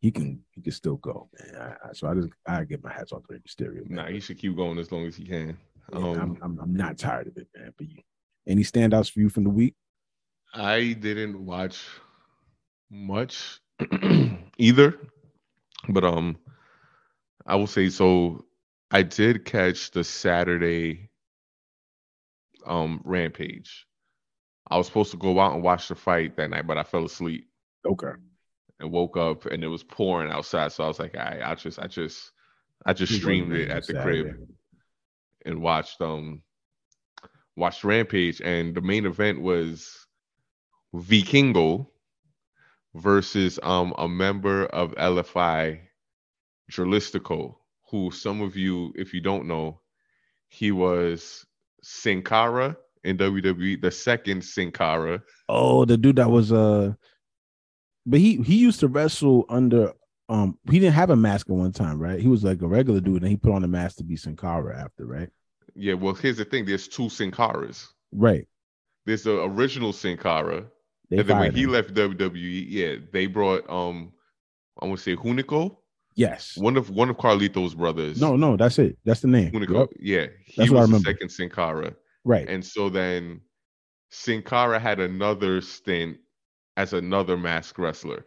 He can he can still go, man. I, I, so I just I get my hats off to Rey Mysterio. Man. Nah, he should keep going as long as he can. Um, I'm, I'm I'm not tired of it, man. But you, any standouts for you from the week? I didn't watch much either, but um, I will say so. I did catch the Saturday um Rampage. I was supposed to go out and watch the fight that night, but I fell asleep Okay. and woke up and it was pouring outside. So I was like, all right, I just, I just, I just streamed it at the crib and watched um watched Rampage and the main event was Vikingo versus um a member of LFI Dralistico, who some of you, if you don't know, he was Sin Cara in WWE, the second Sin Cara. Oh, the dude that was uh, but he he used to wrestle under um he didn't have a mask at one time, right? He was like a regular dude, and he put on a mask to be Sin Cara after, right? Yeah, well, here's the thing: there's two Sin Caras. Right. There's the original Sin Cara, They and then when fired he left WWE, yeah, they brought um, I want to say Hunico, yes. one of one of Carlito's brothers. No, no, that's it. That's the name. Hunico, Yep. yeah, he That's what I was the second Sin Cara, Right. and so then Sin Cara had another stint as another masked wrestler.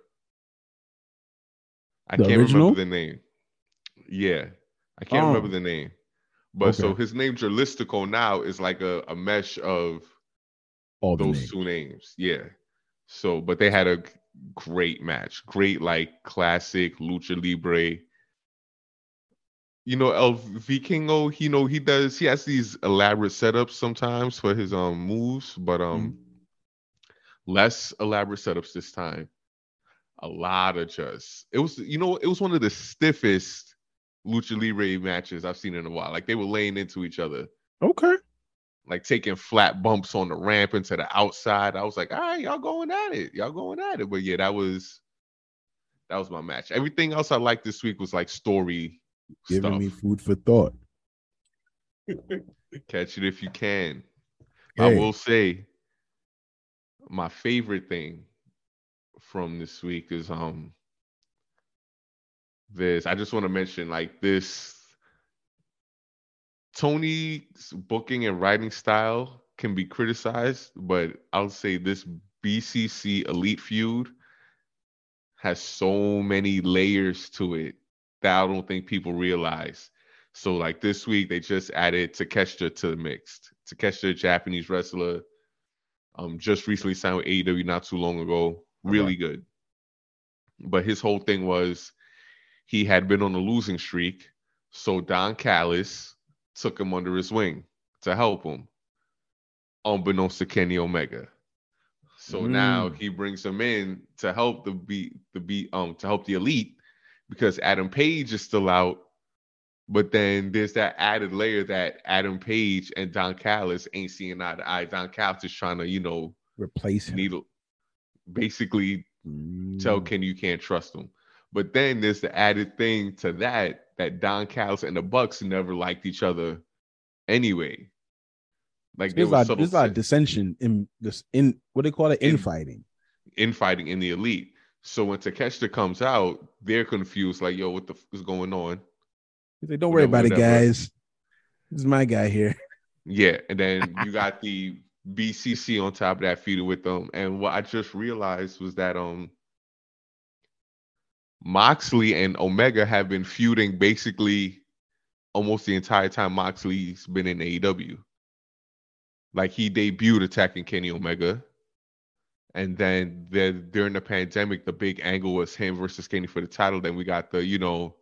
I The can't original? remember the name. Yeah, I can't Oh. remember the name. But so his name Dralistico now is like a, a mesh of All those names. two names. Yeah. So, but they had a great match, great like classic lucha libre. You know, El Vikingo, you know, he does he has these elaborate setups sometimes for his um moves, but um less elaborate setups this time. A lot of just it was you know, it was one of the stiffest lucha libre matches I've seen in a while. Like they were laying into each other Okay. Like taking flat bumps on the ramp into the outside. I was like, all right, y'all going at it. Y'all going at it. But yeah, that was that was my match. Everything else I liked this week was like story Giving stuff. me food for thought. Catch it if you can. I will say my favorite thing from this week is um this. I just want to mention like this Tony's booking and writing style can be criticized, but I'll say this BCC Elite feud has so many layers to it that I don't think people realize. So like this week they just added Takeshita to the mix. Takeshita, Japanese wrestler, um, just recently signed with AEW not too long ago. Really good. But his whole thing was he had been on a losing streak, so Don Callis took him under his wing to help him, unbeknownst to Kenny Omega. So now Mm. he brings him in to help the beat the beat um to help the elite because Adam Page is still out. But then there's that added layer that Adam Page and Don Callis ain't seeing eye to eye. Don Callis is trying to, you know, Replace him. needle basically tell Mm. Ken you can't trust him. But then there's the added thing to that that Don Callis and the Bucks never liked each other anyway. Like there There's a was lot, subtle there's a lot of dissension in this in what they call it In- infighting. infighting in the elite. So when Takeshita comes out, they're confused, like, yo, what the f- is going on? He's like, don't worry about it, guys. This is my guy here. Yeah, and then you got the BCC on top of that feuding with them. And what I just realized was that um Moxley and Omega have been feuding basically almost the entire time Moxley's been in AEW. Like he debuted attacking Kenny Omega. And then then during the pandemic, the big angle was him versus Kenny for the title. Then we got the, you know,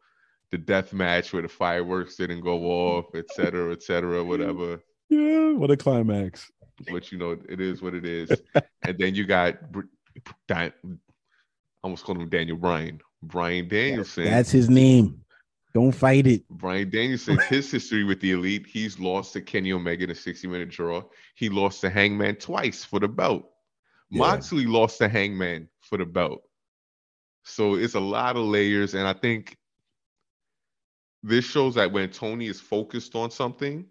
the death match where the fireworks didn't go off, et cetera, et cetera, whatever. Yeah, what a climax. But you know, it is what it is. and then you got Dan, I almost called him Daniel Bryan. Brian Danielson. That's his name. Don't fight it. Brian Danielson, his history with the elite, he's lost to Kenny Omega in a 60 minute draw. He lost to Hangman twice for the belt. Yeah. Moxley lost to Hangman for the belt. So it's a lot of layers. And I think this shows that when Tony is focused on something,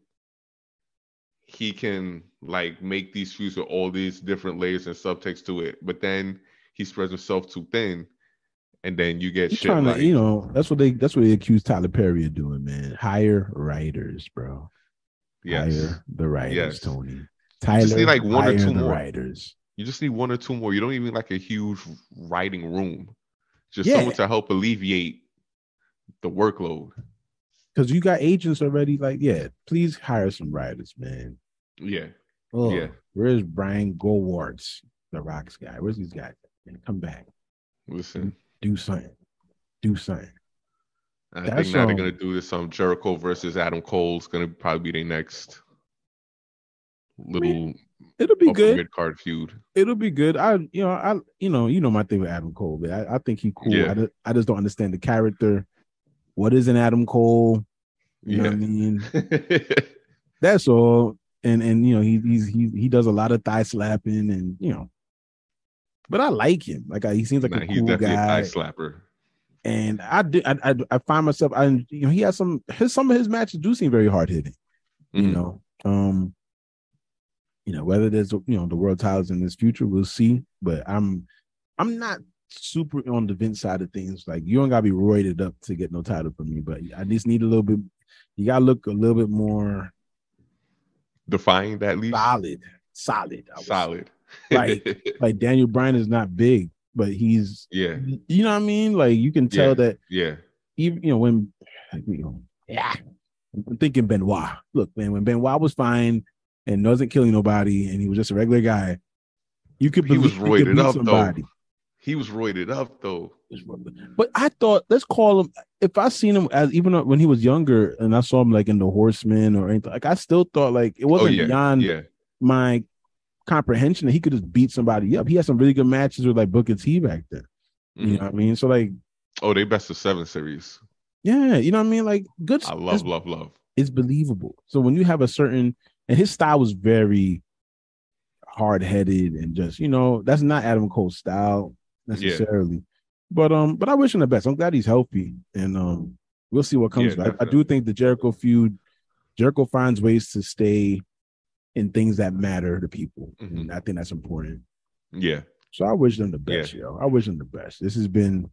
he can like make these feuds with all these different layers and subtext to it. But then he spreads himself too thin. And then you get He's shit like to, you know, that's what they that's what they accuse Tyler Perry of doing, man. Hire writers, bro. yes. Hire the writers, Yes. Tony. Tyler, just need, like, one or two more. writers. You just need one or two more. You don't even like a huge writing room. Just Yeah. someone to help alleviate the workload. Because you got agents already. Like, yeah, please hire some writers, man. Yeah. Oh, Yeah. Where's Brian Gewirtz, the Rocks guy? Where's these guys? Man, come back. Listen. Do something. Do something. I That's, think now they're um, gonna do this. Um, Jericho versus Adam Cole Cole's gonna probably be their next little It'll be good. mid card feud. It'll be good. I, you know, I, you know, you know my thing with Adam Cole, but I, I think he cool. Yeah. I, just, I just don't understand the character. What is an Adam Cole? You know what I mean? That's all. And and you know he he's he he does a lot of thigh slapping and you know, but I like him. Like I, he seems like Nah, a he's definitely guy. thigh slapper. And I do I, I I find myself I you know he has some his some of his matches do seem very hard hitting. You Mhm. know, um, you know whether there's you know the world titles in this future we'll see. But I'm I'm not super on the Vince side of things. Like you don't gotta be roided up to get no title from me, but I just need a little bit. You gotta look a little bit more Defying that lead. solid, solid, would say. Like- like Daniel Bryan is not big, but he's yeah, you know what I mean? Like you can tell Yeah. that yeah, even you know when you know, yeah. I'm thinking Benoit. Look, man, when Benoit was fine and wasn't killing nobody and he was just a regular guy, you could He was believe he could roided up, somebody. he was roided up though. But I thought, let's call him. If I seen him as even when he was younger, and I saw him like in the Horseman or anything, like I still thought like it Oh wasn't yeah, beyond yeah, my comprehension that he could just beat somebody up. He had some really good matches with like Booker T back then. You Mhm. know what I mean? So like, Oh, they best of seven series. yeah, you know what I mean? Like, good. I love, love, love. it's believable. So when you have a certain, and his style was very hard headed and just you know that's not Adam Cole's style necessarily. But um, but I wish him the best. I'm glad he's healthy, and um, we'll see what comes. Yeah, I, I do think the Jericho feud, Jericho finds ways to stay in things that matter to people, Mhm. and I think that's important. Yeah, So I wish them the best, yo. I wish them the best. This has been,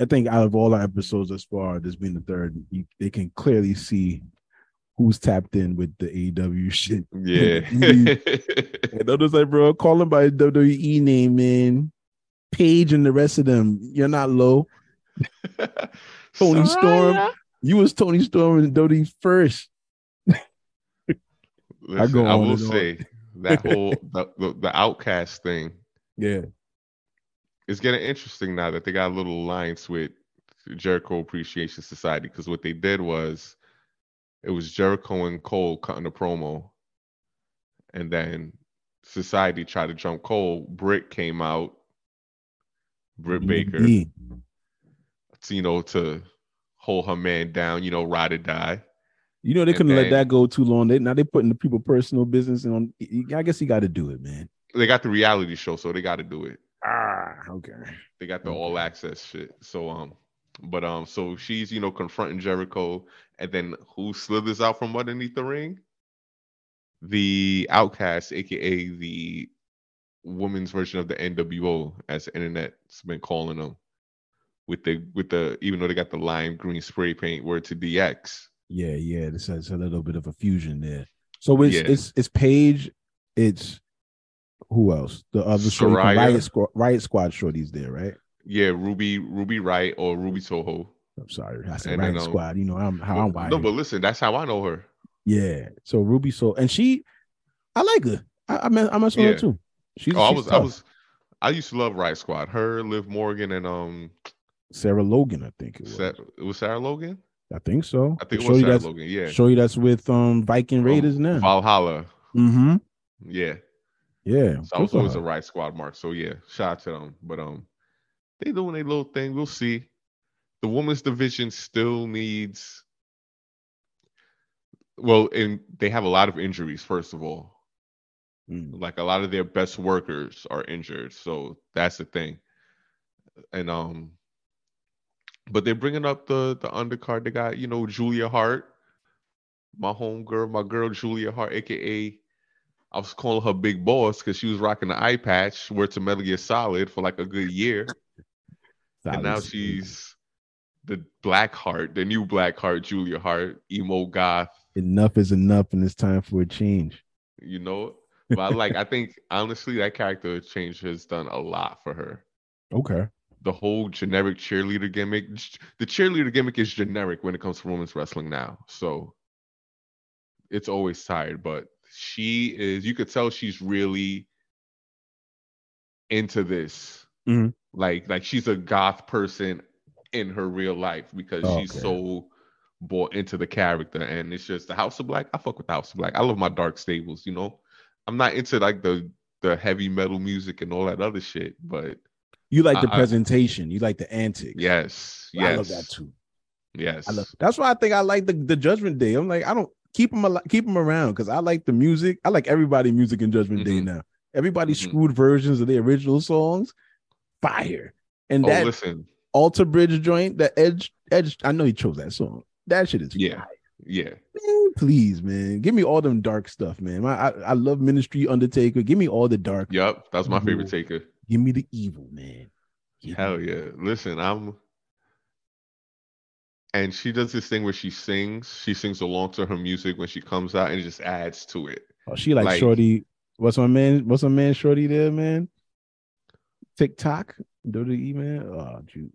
I think, out of all our episodes thus far, as this being the third, you, they can clearly see who's tapped in with the AEW shit. yeah. And others like, bro, call him by WWE name, man. Page and the rest of them, you're not low. Toni Storm. You was Toni Storm and WWE first. Listen, go I will on. say that whole the, the, the outcast thing Yeah. it's getting interesting now that they got a little alliance with Jericho Appreciation Society because what they did was it was Jericho and Cole cutting a promo, and then Society tried to jump Cole. Britt came out, Britt Baker, Yeah. to, you know, to hold her man down, you know, ride or die. You know they couldn't let that go too long. They now they're putting the people personal business on. I guess you got to do it, man. They got the reality show, so they got to do it. Ah, okay. They got the Okay. all access shit. So um, but um, so she's you know confronting Jericho, and then who slithers out from underneath the ring? The Outcast, aka the women's version of the NWO, as the internet's been calling them, with the with the even though they got the lime green spray paint, word to DX. Yeah, yeah. This has a little bit of a fusion there. So it's Yeah. it's it's Paige. It's who else? The other Saraya. Riot Squad. Riot Squad shorties there, right? Yeah, Ruby Ruby Riott or Ruby Soho. I'm sorry, I said And Riot then, um, Squad. You know I'm how I'm no, but listen, that's how I know her. yeah. So Ruby, so and she, I like her. I I mean I mess with Yeah. her too. She's, Oh, I she's was I was I used to love Riot Squad. Her, Liv Morgan, and um Sarah Logan. I think it was. It was Sarah Logan. I think so. I think it Show was you that's Logan. Yeah. show you that's with um Viking Raiders Um, now. Valhalla. mm-hmm. Yeah. Yeah. So I was always a Riot Squad mark. So yeah, shout out to them. But um they doing a little thing. We'll see. The women's division still needs well, and they have a lot of injuries, first of all. Mm. Like a lot of their best workers are injured. So that's the thing. And um but they're bringing up the the undercard. They got, you know, Julia Hart, my home girl, my girl Julia Hart, aka I was calling her Big Boss because she was rocking the eye patch, where to Metal Gear Solid for like a good year, and now she's the Black Heart, the new Black Heart, Julia Hart, emo goth. enough is enough, and it's time for a change. You know, but I like. I think honestly, that character change has done a lot for her. Okay. The whole generic cheerleader gimmick. The cheerleader gimmick is generic when it comes to women's wrestling now. So it's always tired, but she is. You could tell she's really into this. Mhm. Like, like she's a goth person in her real life because she's so bought into the character. And it's just the House of Black. I fuck with the House of Black. I love my dark stables. You know, I'm not into like the the heavy metal music and all that other shit, but You like the I- I- presentation. You like the antics. yes, I yes, love that too. yes. I love. That's why I think I like the, the Judgment Day. I'm like, I don't keep them al- keep them around because I like the music. I like everybody music in Judgment Day Mhm. now. Everybody Mhm. screwed versions of the original songs. Fire. And oh, that listen, Alter Bridge joint, that Edge Edge. I know he chose that song. That shit is Yeah. fire. yeah, Man, please, man, give me all them dark stuff, man. My, I, I love Ministry, Undertaker. Give me all the dark. yep. That's my favorite taker. Give me the evil, man. Give Hell me- yeah. Listen, I'm and she does this thing where she sings. She sings along to her music when she comes out and just adds to it. Oh, she like, Like- Shorty What's my man? What's my man? Shorty there, man. TikTok, WWE man. Oh, dude.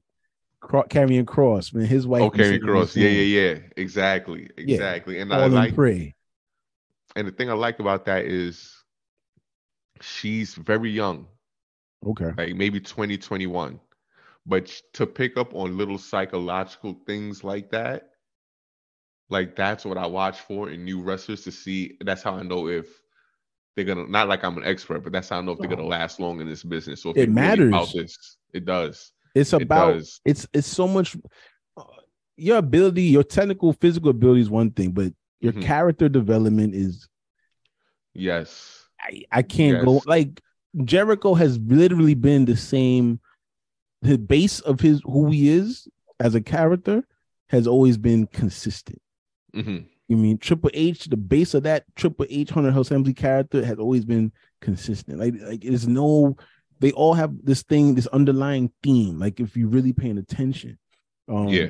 Cro- Karrion Kross, man. His wife. Oh, be Carrie sitting on Cross. Yeah, yeah, yeah. Exactly. Exactly. And I like pray. and the thing I like about that is she's very young, Okay. like maybe 2021. But to pick up on little psychological things like that, like that's what I watch for in new wrestlers to see. That's how I know if they're gonna not like I'm an expert, but that's how I know if they're gonna last long in this business. So if It they're really about matters. this, it does. It's It about does. it's it's so much uh, your ability, your technical physical ability is one thing, but your Mhm. character development is Yes. I, I can't go like Jericho has literally been the same the base of his who he is as a character has always been consistent. hmm You mean Triple H, the base of that Triple H Hunter Hearst Helmsley character has always been consistent. Like like there's no they all have this thing, this underlying theme. Like if you're really paying attention. Um yeah.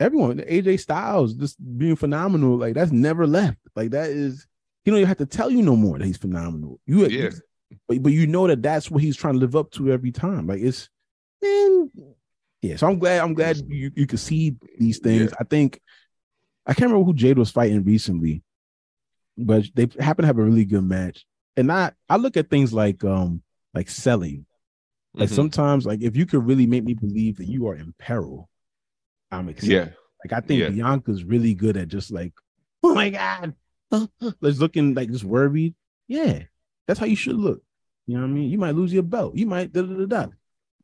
everyone, AJ Styles just being phenomenal, like that's never left. Like that is he don't even have to tell you no more that he's phenomenal. You, Yeah. But but you know that that's what he's trying to live up to every time. Like it's man, yeah. So I'm glad I'm glad you you could see these things. Yeah. I think I can't remember who Jade was fighting recently, but they happen to have a really good match. And I I look at things like um like selling. Like Mhm. sometimes like if you could really make me believe that you are in peril, I'm excited. Yeah. Like I think Yeah. Bianca's really good at just like, oh my god, just looking like just worried. Yeah, that's how you should look. You know what I mean? You might lose your belt. You might da da da da.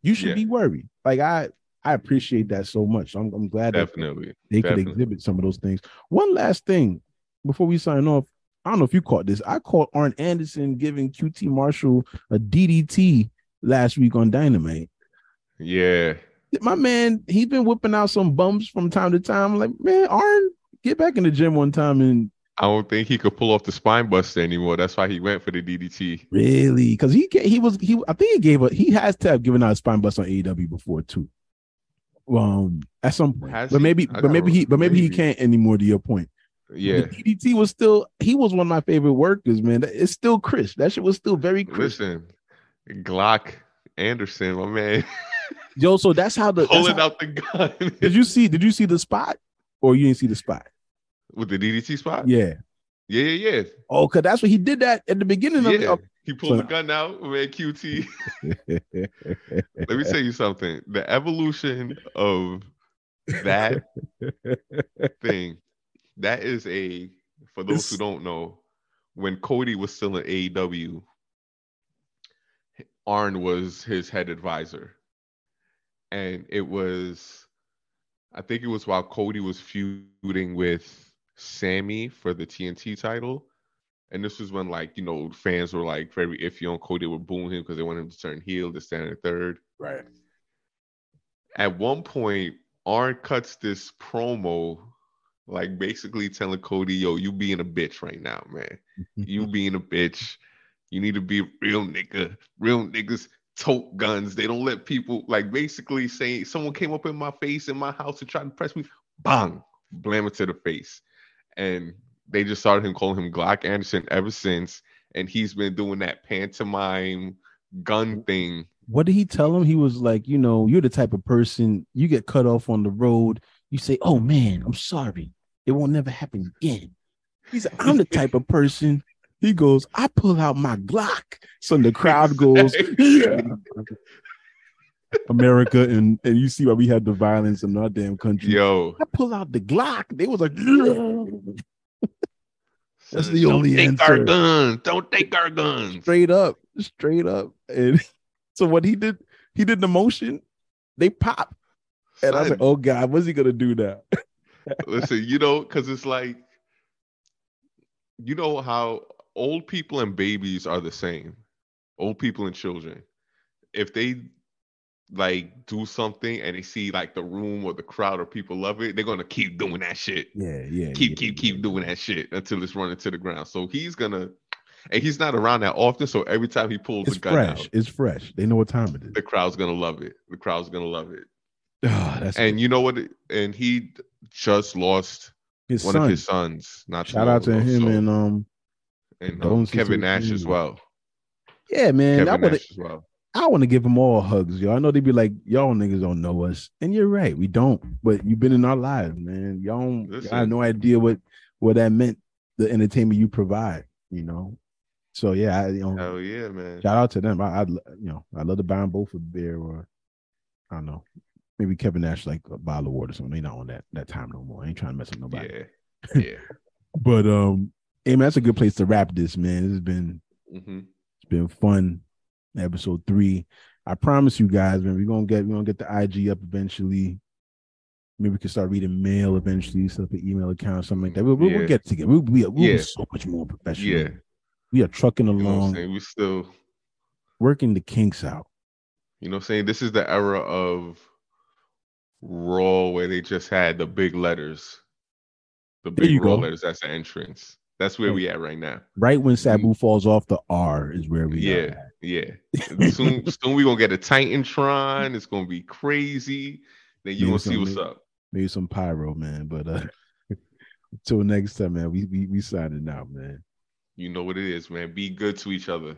You should Yeah. be worried. Like I, I appreciate that so much. I'm, I'm glad that Definitely. they could exhibit some of those things. One last thing before we sign off. I don't know if you caught this. I caught Arn Anderson giving QT Marshall a DDT last week on Dynamite Yeah. my man, he's been whipping out some bumps from time to time. I'm like, man, Arn, get back in the gym one time and I don't think he could pull off the spine buster anymore. That's why he went for the DDT. really, because he he was he. I think he gave a he has to have given out a spine bust on AEW before too. Um, at some point, Has but maybe, but maybe he, but maybe, he can't anymore. To your point, Yeah. The DDT was still he was one of my favorite workers, man. It's still crisp. That shit was still very crisp. Listen, Glock Anderson, my man, Yo, so that's how the pulling how- out the gun did you see? Did you see the spot, or you didn't see the spot? With the DDT spot. Yeah. yeah, yeah, yeah. Oh, cause that's what he did that at the beginning of, yeah. of He pulled So- the gun out, man. QT. Let me tell you something. The evolution of that thing, that is a for those who don't know, when Cody was still in AEW, Arn was his head advisor. And it was I think it was while Cody was feuding with Sammy for the TNT title. And this was when like, you know, fans were like very iffy on Cody, were booing him because they wanted him to turn heel to stand in third. right. At one point, Arn cuts this promo, like basically telling Cody, yo, you being a bitch right now, man. You being a bitch. You need to be real nigga. Real niggas tote guns. They don't let people like basically saying someone came up in my face in my house and tried to press me. Bang, blam it to the face. And they just started him calling him Glock Anderson ever since. And he's been doing that pantomime gun thing. What did he tell him? He was like, you know, you're the type of person you get cut off on the road. You say, oh man, I'm sorry. It won't never happen again. He said, I'm the type of person. He goes, I pull out my Glock. So the crowd goes, yeah. America, and, and you see why we had the violence in our damn country. Yo. I pull out the Glock. They was like. That's the don't only take our guns. Don't take our guns. straight up, straight up. And so what he did, he did the motion, they pop. And I was like, oh God, what's he gonna do now? Listen, you know, because it's like, you know how old people and babies are the same. Old people and children. If they like do something and they see like the room or the crowd or people love it, they're gonna keep doing that shit. Yeah, yeah. Keep, yeah, keep, yeah. keep doing that shit until it's running to the ground. So he's gonna, and he's not around that often. So every time he pulls It's the gun fresh. out, It's fresh. They know what time it is. the crowd's gonna love it. The crowd's gonna love it. That's And you know what? And he just lost his one son. of his sons. Not Shout out to ago, him so- and um and um, Kevin Nash as well. Yeah, man. Kevin to as well. I want to give them all hugs, yo. I know they'd be like, y'all niggas don't know us, and you're right, we don't. But you've been in our lives, man. Y'all, don't, y'all have no idea what what that meant. The entertainment you provide, you know. So yeah, I, you know, Hell yeah, man. shout out to them. I, I, you know, I love to buy them both a beer or I don't know, maybe Kevin Nash like a bottle of water or something. They not on that that time no more. I ain't trying to mess with nobody. Yeah, yeah. But um, hey man, that's a good place to wrap this, man. This has been hmm it's been fun. Episode three. I promise you guys, man, we're gonna get we're gonna get the IG up eventually. Maybe we can start reading mail eventually, set up an email account, something like that. We'll, we'll, we'll get together. We'll, we'll, we'll Yeah. be so much more professional. Yeah. We are trucking You know along? We still, working the kinks out. you know what I'm saying? This is the era of Raw where they just had the big letters. The big Raw go. letters, that's the entrance. That's where Yeah. we at right now. Right when Sabu falls off the R is where we Yeah, are. Yeah. soon soon we're gonna get a Titantron. It's gonna be crazy. Then you Maybe gonna see what's maybe- up. Maybe some pyro, man. But uh until next time, man. We we we signing out, man. You know what it is, man. Be good to each other.